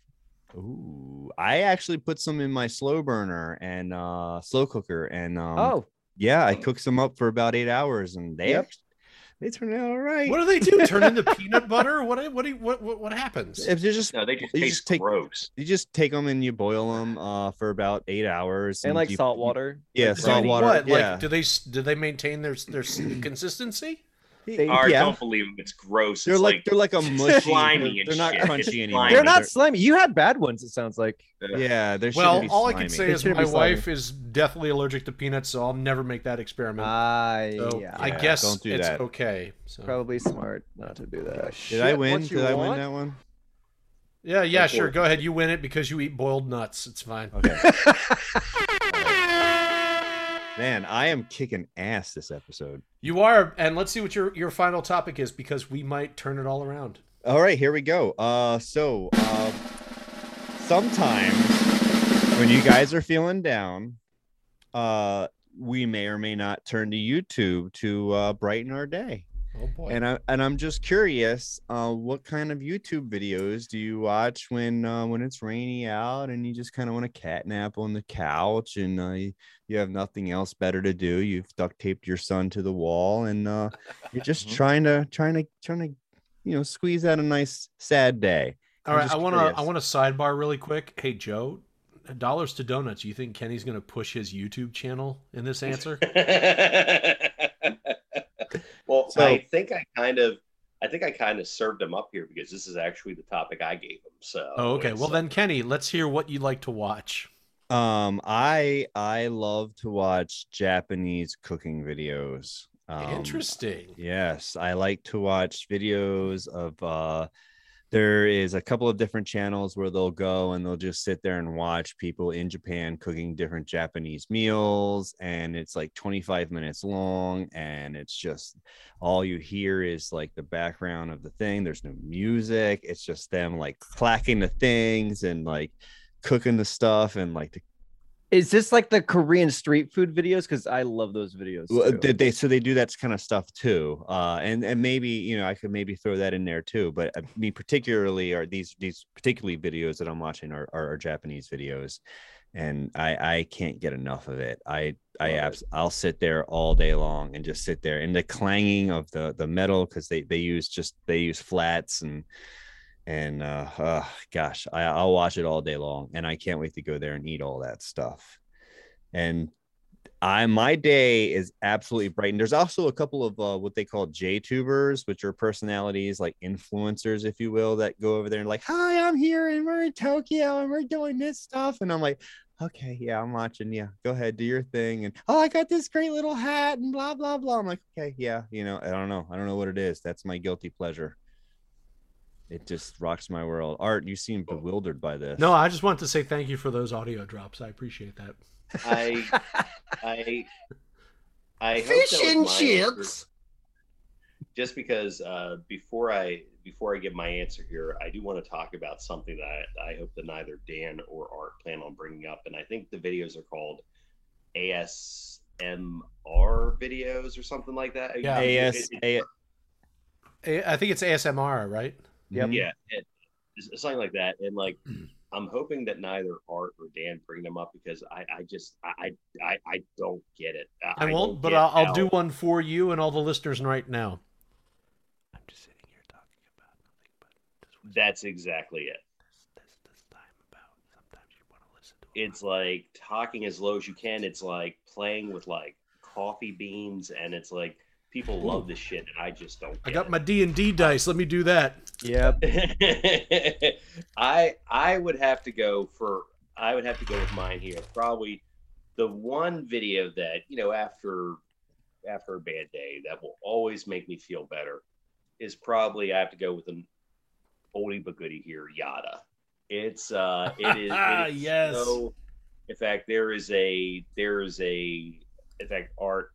Ooh, I actually put some in my slow burner and uh slow cooker, and um,
oh,
yeah, I cooked some up for about eight hours, and they
Yep.
they turned out all right.
What do they do? Turn into peanut butter? What? What? do you- What? What, what happens?
If you just
No, they just
You
taste
just take-
gross.
you just take them and you boil them uh for about eight hours,
and like
you-
salt water.
Yeah,
Like,
salt water.
What?
Yeah.
Like, do they do they maintain their their consistency?
They-
I
yeah.
don't believe them. It's gross.
They're
it's
like, they're like a mushy.
slimy
they're,
and
they're not
shit.
crunchy anymore.
slimy.
They're not slimy. You had bad ones. It sounds like.
Yeah, they're
Well, all I can say
They
is my wife is deathly allergic to peanuts, so I'll never make that experiment.
I
so
yeah,
I guess
don't do
it's
that.
okay. So.
probably smart not to do that.
Did I win?
what you
Did I win that one?
Yeah, yeah, sure. Go ahead. You win it because you eat boiled nuts. It's fine.
Okay. Man, I am kicking ass this episode.
You are, and let's see what your your final topic is because we might turn it all around.
All right, here we go. Uh, so uh, sometimes when you guys are feeling down, uh, we may or may not turn to YouTube to uh, brighten our day.
Oh boy.
And I and I'm just curious, uh, what kind of YouTube videos do you watch when uh, when it's rainy out and you just kind of want to catnap on the couch and uh, you, you have nothing else better to do? You've duct taped your son to the wall and uh, you're just
Mm-hmm.
trying to trying to trying to you know squeeze out a nice sad day.
all
I'm
right, I want to. I want to sidebar really quick. Hey Joe, dollars to donuts. You think Kenny's going to push his YouTube channel in this answer?
well,
So-
I think I kind of, I think I kind of served him up here because this is actually the topic I gave him. So.
oh, okay. Well then, Kenny, let's hear what you like to watch.
Um, I I love to watch Japanese cooking videos. Um,
Interesting.
Yes, I like to watch videos of uh there is a couple of different channels where they'll go and they'll just sit there and watch people in Japan cooking different Japanese meals and it's like 25 minutes long and it's just all you hear is like the background of the thing there's no music it's just them like clacking the things and like cooking the stuff and like the
Is this like the Korean street food videos? Because I love those videos.
Well, they, they so they do that kind of stuff too uh and and maybe you know i could maybe throw that in there too but I mean particularly are these these particularly videos that i'm watching are, are, are japanese videos and i i can't get enough of it i i
Love it.
abs- i'll sit there all day long and just sit there and the clanging of the the metal because they they use just they use flats and and uh, uh gosh I, i'll watch it all day long and i can't wait to go there and eat all that stuff and I my day is absolutely brightened. There's also a couple of uh, what they call J-tubers, which are personalities like influencers, if you will, that go over there and like, "Hi, I'm here and we're in Tokyo and we're doing this stuff," and I'm like, "Okay, yeah, I'm watching. Yeah, go ahead, do your thing." And oh, I got this great little hat and blah blah blah. I'm like, "Okay, yeah, you know, I don't know, I don't know what it is. That's my guilty pleasure." It just rocks my world. Art, you seem bewildered by this.
No, I just want to say thank you for those audio drops. I appreciate that.
I, I, I hope
Fish
that was
and chips.
Just because uh, before I before I give my answer here, I do want to talk about something that I, I hope that neither Dan or Art plan on bringing up, and I think the videos are called ASMR videos or something like that.
Yeah.
It-
AS,
it-
A,
A- I think it's ASMR, right?
Yep.
Yeah, it, it's something like that. And like, I'm hoping that neither Art or Dan bring them up because I, I just, I, I, I don't get it.
I won't, but I'll, I'll do one for you and all the listeners right now. I'm just sitting here talking about nothing but this
That's exactly it.
this, this, this time about. Sometimes you want to listen to
It's like talking as low as you can. It's like playing with like coffee beans, and it's like people love this shit, and I just don't.
I got
it.
my D and D dice. Let me do that.
Yep.
I I would have to go for I would have to go with mine here. Probably the one video that you know after after a bad day that will always make me feel better is probably I have to go with an oldie but goodie here, Yatta. It's uh it is, it is
Yes.
so in fact there is a there is a in fact art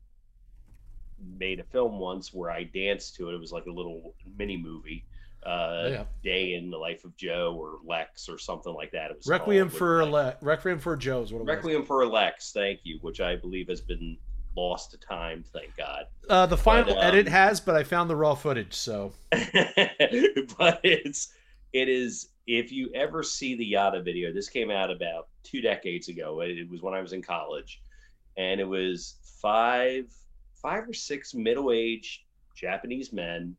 made a film once where I danced to it. It was like a little mini movie. Uh,
Yeah.
Day in the Life of Joe or Lex or something like that. It was
Requiem
called,
for
like,
Le- Requiem for Joe's what it was.
Requiem for Lex. Thank you, which I believe has been lost to time. Thank God.
Uh, the final
But, um,
edit has, but I found the raw footage, so
but it's it is if you ever see the Yatta video, this came out about two decades ago. It it was when I was in college, and it was five five or six middle aged Japanese men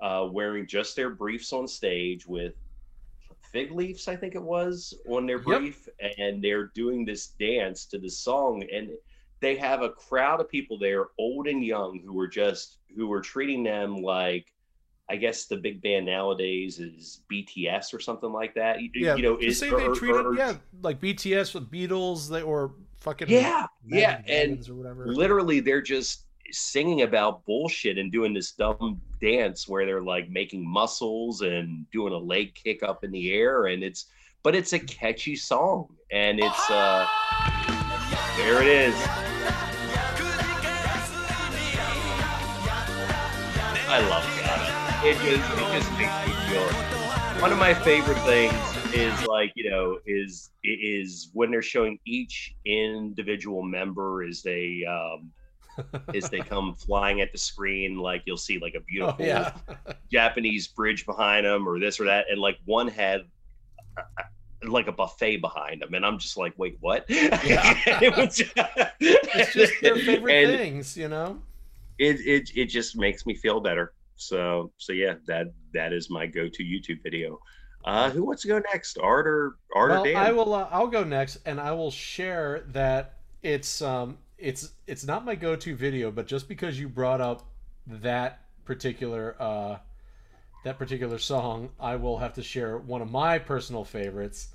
uh, wearing just their briefs on stage with fig leaves, I think it was, on their brief, and they're doing this dance to this song, and they have a crowd of people there, old and young, who were just who were treating them like I guess the big band nowadays is BTS or something like that. You,
yeah.
you know,
the
is
same they treated
or-
yeah like BTS with Beatles they or fucking
Yeah, yeah, and
or whatever.
literally they're just singing about bullshit and doing this dumb dance where they're like making muscles and doing a leg kick up in the air and it's but it's a catchy song and it's uh there it is I love Ghana. It just it just makes me feel one of my favorite things is like you know is is when they're showing each individual member as they um as they come flying at the screen like you'll see like a
oh
beautiful
yeah.
japanese bridge behind them or this or that and like one had uh, like a buffet behind them and i'm just like wait what it was
it's just their favorite
and
things, you know.
it, it it just makes me feel better so so yeah that that is my go-to youtube video uh who wants to go next art or art
well,
or dan
I will. Uh, I'll go next, and I will share that it's um it's it's not my go-to video, but just because you brought up that particular uh that particular song, I will have to share one of my personal favorites,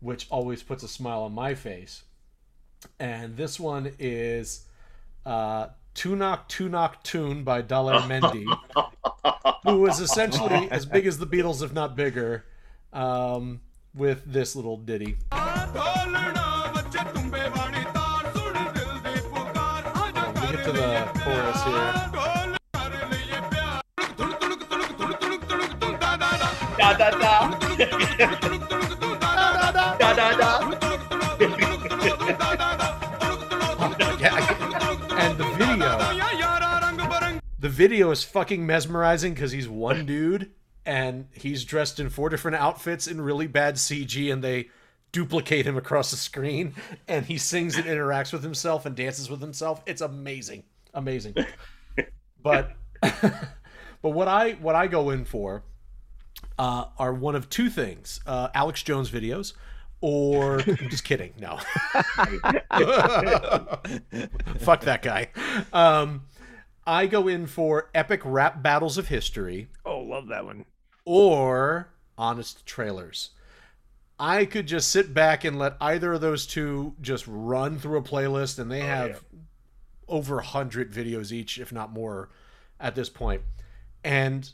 which always puts a smile on my face. And this one is uh Tunak Tunak Tun by Daler Mehndi, who was essentially as big as the Beatles, if not bigger, um, with this little ditty. To the chorus here.
da da da da da da
and the video, the video is fucking mesmerizing because he's one dude and he's dressed in four different outfits in really bad CG, and they duplicate him across the screen, and he sings and interacts with himself and dances with himself. It's amazing, amazing. But but what I what I go in for uh, are one of two things: uh, Alex Jones videos, or I'm just kidding. No, fuck that guy. Um, I go in for epic rap battles of history,
Oh, love that one.
or honest trailers. I could just sit back and let either of those two just run through a playlist, and they have over a hundred videos each, if not more, at this point. And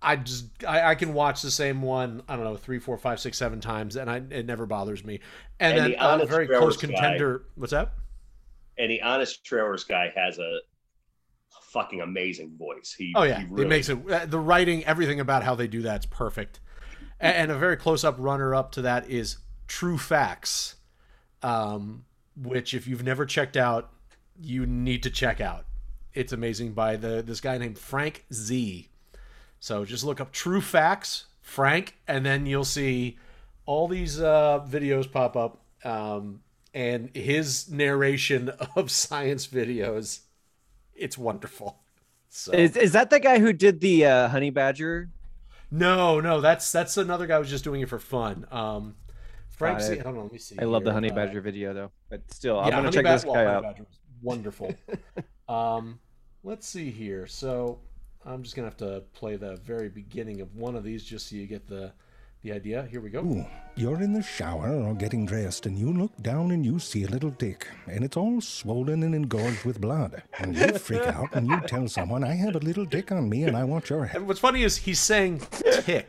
I just I, I can watch the same one I don't know three, four, five, six, seven times, and I, it never bothers me. And,
And
then
the
a
Honest
very close
guy-
What's that?
and the honest trailers guy has a fucking amazing voice he
Oh yeah,
he really
it makes it uh, the writing, everything about how they do that's perfect. And, a very close up runner up to that is True Facts, um, which if you've never checked out, you need to check out. It's amazing by the this guy named Frank Z. So just look up True Facts, Frank, and then you'll see all these uh, videos pop up. Um, and his narration of science videos, it's wonderful. So
Is, is that the guy who did the uh, honey badger?
No, no, that's that's another guy who's just doing it for fun. Um, Frank,
it.
hold on, let me see.
I love the
here.
honey
Uh,
badger video though, but still, I'm
yeah,
gonna check
Bad-
this
well,
guy
Honey
out.
Wonderful. um, let's see here. So I'm just gonna have to play the very beginning of one of these just so you get the the idea. Here we go.
Ooh, you're in the shower or getting dressed, and you look down and you see a little dick, and it's all swollen and engorged with blood. And you freak out and you tell someone, I have a little dick on me and I want your help.
And what's funny is he's saying tick.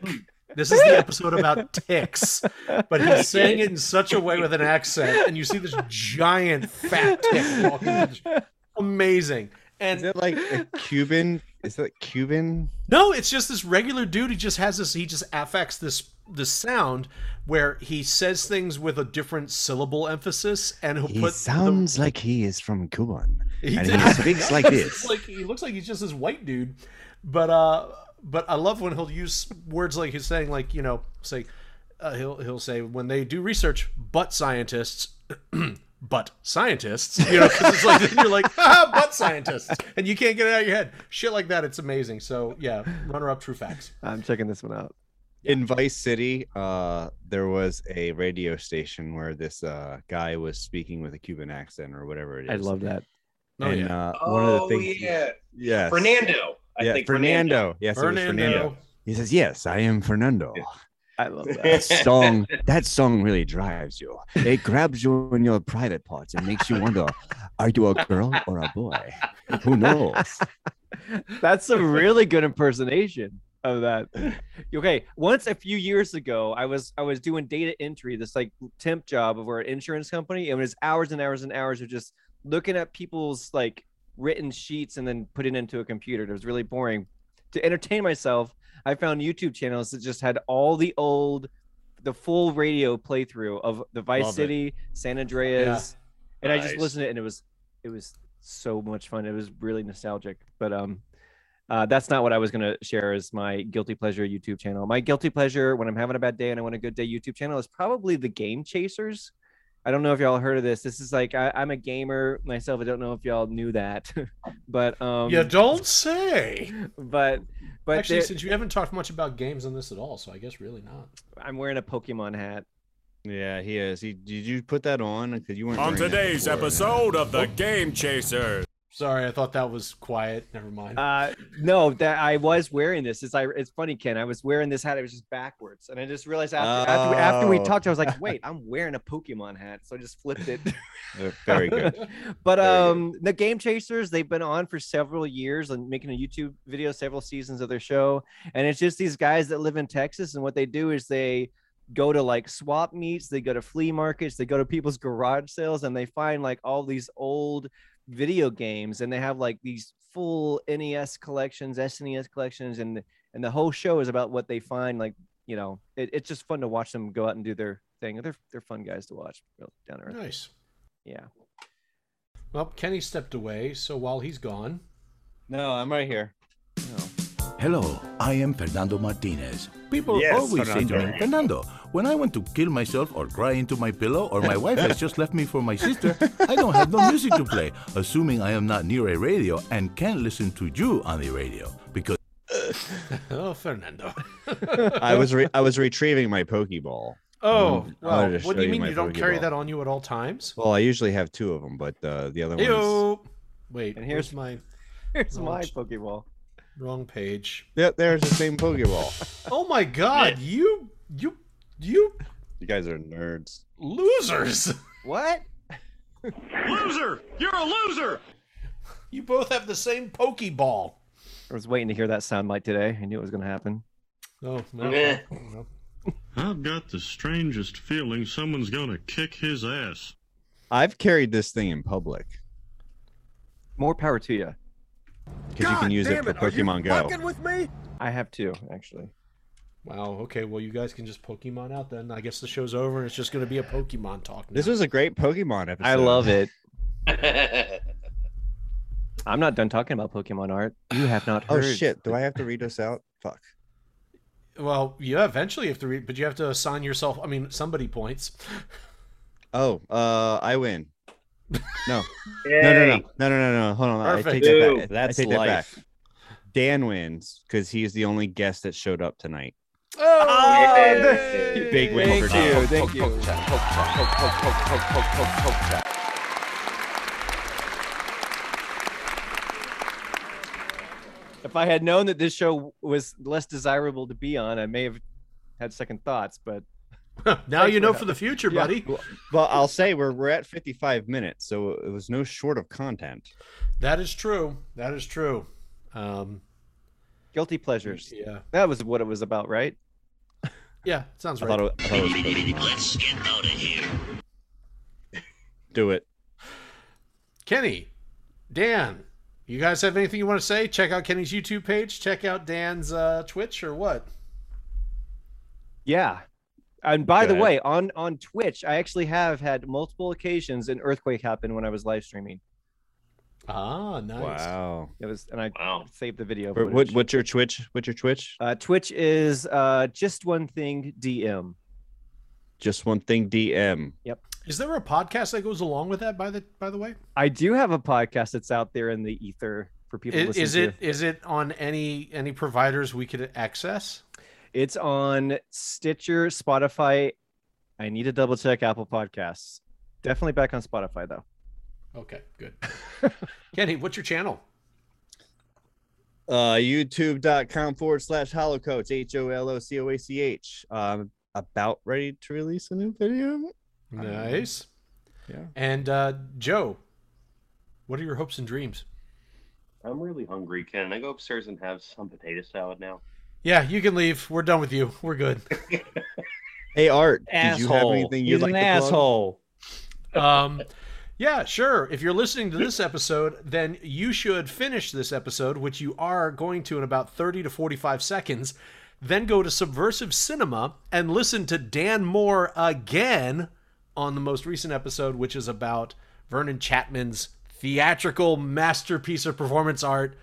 This is the episode about ticks, but he's saying it in such a way with an accent, and you see this giant fat tick walking. Amazing. And
Is it like a Cuban? Is it Cuban?
No, it's just this regular dude. He just has this. He just affects this this sound where he says things with a different syllable emphasis, and he'll
He
put.
sounds like he is from Cuban,
He
and he speaks like this.
looks like he looks like he's just this white dude, but uh, but I love when he'll use words like he's saying like you know say, uh, he'll he'll say when they do research, but scientists. But scientists, you know, 'cause it's like then you're like, ah, but scientists, and you can't get it out of your head. Shit like that, it's amazing. So yeah, runner up, true facts.
I'm checking this one out.
In Vice City, uh, there was a radio station where this uh, guy was speaking with a Cuban accent or whatever it is.
I love that.
Oh,
and
yeah.
uh, one of the
Oh,
things,
yeah.
yes,
Fernando. I
yeah,
think
Fernando. Yes, it was
Fernando.
Fernando. He says, "Yes, I am Fernando."
I love
That
that.
song, that song really drives you. It grabs you in your private parts and makes you wonder: Are you a girl or a boy? Who knows?
That's a really good impersonation of that. Okay, once a few years ago, I was I was doing data entry, this like temp job of our insurance company, and it was hours and hours and hours of just looking at people's like written sheets and then putting it into a computer. It was really boring. To entertain myself, I found YouTube channels that just had all the old, the full radio playthrough of the Vice
Love it.
City, San Andreas, and I just listened to it, and it was it was so much fun. It was really nostalgic. But um, uh, that's not what I was gonna share as my guilty pleasure YouTube channel. My guilty pleasure when I'm having a bad day and I want a good day YouTube channel is probably the Game Chasers. I don't know if y'all heard of this. This is like I, I'm a gamer myself. I don't know if y'all knew that, but um,
You don't say.
but but
Actually, since you haven't talked much about games on this at all, so I guess really not.
I'm wearing a Pokemon hat.
Yeah, he is. He did you put that on? Because you weren't
On today's
before.
episode of The Game Chasers.
Sorry, I thought that was quiet. Never mind.
Uh, no, that I was wearing this. It's I. It's funny, Ken. I was wearing this hat. It was just backwards, and I just realized after after, we, after we
Oh.
talked, I was like, wait, I'm wearing a Pokemon hat, so I just flipped it.
Uh, Very good.
but
Very
um, the Game Chasers, they've been on for several years and making a YouTube video, several seasons of their show, and it's just these guys that live in Texas, and what they do is they go to like swap meets, they go to flea markets, they go to people's garage sales, and they find like all these old video games, and they have like these full NES collections, SNES collections, and and the whole show is about what they find. Like you know, it, it's just fun to watch them go out and do their thing. They're they're fun guys to watch, down to earth.
Nice.
Yeah.
Well, Kenny stepped away, so while he's gone,
No, I'm right here.
Hello, I am Fernando Martinez. People
Yes,
always say to me, Fernando, when I want to kill myself or cry into my pillow or my wife has just left me for my sister, I don't have no music to play, assuming I am not near a radio and can't listen to you on the radio because
oh Fernando.
I was re- I was retrieving my Pokeball.
Oh,
Um,
well, what do you mean
my
you don't carry
Pokeball.
that on you at all times?
Well, I usually have two of them, but uh, the other ones.
Ew. Wait,
And
here's
here's-
my
Here's
wrong
my Pokeball.
Wrong page.
Yep, there's the same Pokeball.
Oh my god, you you you
you guys are nerds.
losers.
What?
Loser! You're a loser!
You both have the same Pokeball.
I was waiting to hear that sound bite today. I knew it was going to happen.
Oh, no. No.
I've got the strangest feeling someone's gonna kick his ass.
I've carried this thing in public
More power to you.
Because you can use it for Pokemon Go.
with me?
I have two, actually.
Wow, okay, well you guys can just Pokemon out then. I guess the show's over and it's just gonna be a Pokemon talk now.
This was a great Pokemon episode.
I love it. I'm not done talking about Pokemon art. You have not heard.
Oh shit! Do I have to read this out? Fuck.
Well, you eventually have to read, but you have to assign yourself. I mean, somebody points.
Oh, uh, I win. No. no, no, no, no, no, no, no. Hold on. I
Perfect.
take that back.
That's
I take that back.
life.
Dan wins because he's the only guest that showed up tonight.
Oh,
Yay.
Big win
Thank
for Dan.
you, thank you. If I had known that this show was less desirable to be on, I may have had second thoughts. But
now you know for the future,
Yeah.
buddy.
Well, I'll say we're we're at 55 minutes, so it was no short of content.
That is true. That is true. Um,
guilty pleasures.
yeah,
That was what it was about, right?
yeah, sounds
I
right.
thought it, I thought it was.
Let's get out of here.
Do it.
Kenny, Dan, you guys have anything you want to say? Check out Kenny's YouTube page. Check out Dan's uh, Twitch or what?
Yeah. And by
Go
the
ahead.
way, on on Twitch, I actually have had multiple occasions an earthquake happen when I was live streaming.
Ah, nice.
Wow.
It was, and I
Wow.
saved the video.
What, what what's your Twitch? What's your Twitch?
Uh, Twitch is uh, just one thing DM.
Just one thing. DM. Yep.
Is there a podcast that goes along with that? By the by the way,
I do have a podcast that's out there in the ether for people to
is,
listen
is
to.
it is it on any any providers we could access?
It's on Stitcher, Spotify. I need to double check Apple Podcasts. Definitely back on Spotify though.
Okay, good. Kenny, what's your channel?
Uh, YouTube.com forward slash holocoach. H O L O C O A C H. Um, about ready to release a new video.
Nice.
Yeah.
And uh, Joe, what are your hopes and dreams?
I'm really hungry. Can I go upstairs and have some potato salad now?
Yeah, you can leave. We're done with you. We're good.
Hey Art, did you have
Asshole.
anything you'd like
an
to plug?
asshole.
Um, yeah, sure. If you're listening to this episode, then you should finish this episode, which you are going to in about 30 to 45 seconds. Then go to Subversive Cinema and listen to Dan Moore again on the most recent episode, which is about Vernon Chatman's theatrical masterpiece of performance art,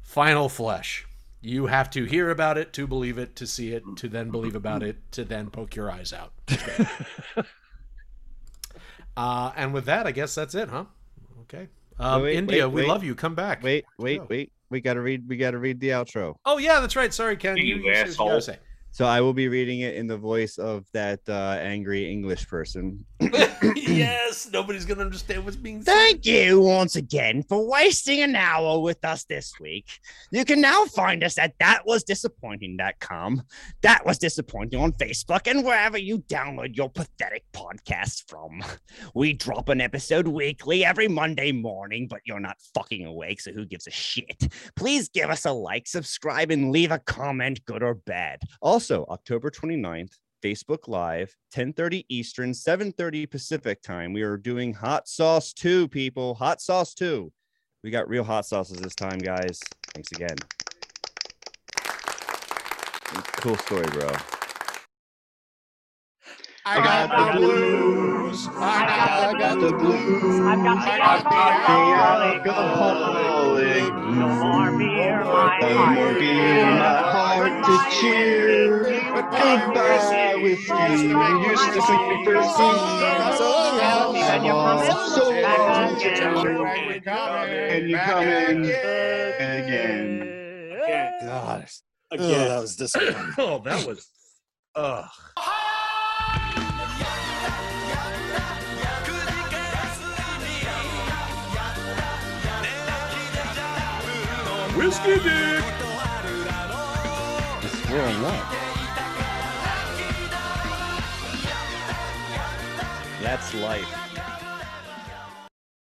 Final Flesh. You have to hear about it to believe it, to see it, to then believe about it, to then poke your eyes out. Uh, and with that, I guess that's it, huh? Okay. Um,
Wait, wait,
India,
wait,
we
wait.
love you. Come back.
Wait, wait,
Go.
wait. We gotta read. We gotta read the outro.
Oh yeah, that's right. Sorry, Ken.
You
You, you, say what you
asshole.
gotta say.
So I will be reading it in the voice of that uh, angry English person.
yes, nobody's gonna understand what's being said.
Thank you once again for wasting an hour with us this week. You can now find us at thatwasdisappointing.com. That was disappointing on Facebook and wherever you download your pathetic podcasts from. We drop an episode weekly every Monday morning, but you're not fucking awake, so who gives a shit? Please give us a like, subscribe, and leave a comment, good or bad.
Also, October 29th, Facebook Live, 10:30 Eastern, 7:30 Pacific time. We are doing Hot Sauce 2, people. Hot Sauce 2. We got real hot sauces this time, guys. Thanks again. Cool story, bro.
I got the blues. I got, I got the blues. I got the alcoholic. No more beer, my heart. No more beer, my heart to cheer. Goodbye, whiskey. You used to sing me first sing. So long, so long. And you coming again.
God.
Again.
Oh, that was disappointing.
oh, that was. Ugh. Whiskey dick.
We're on what? That's life.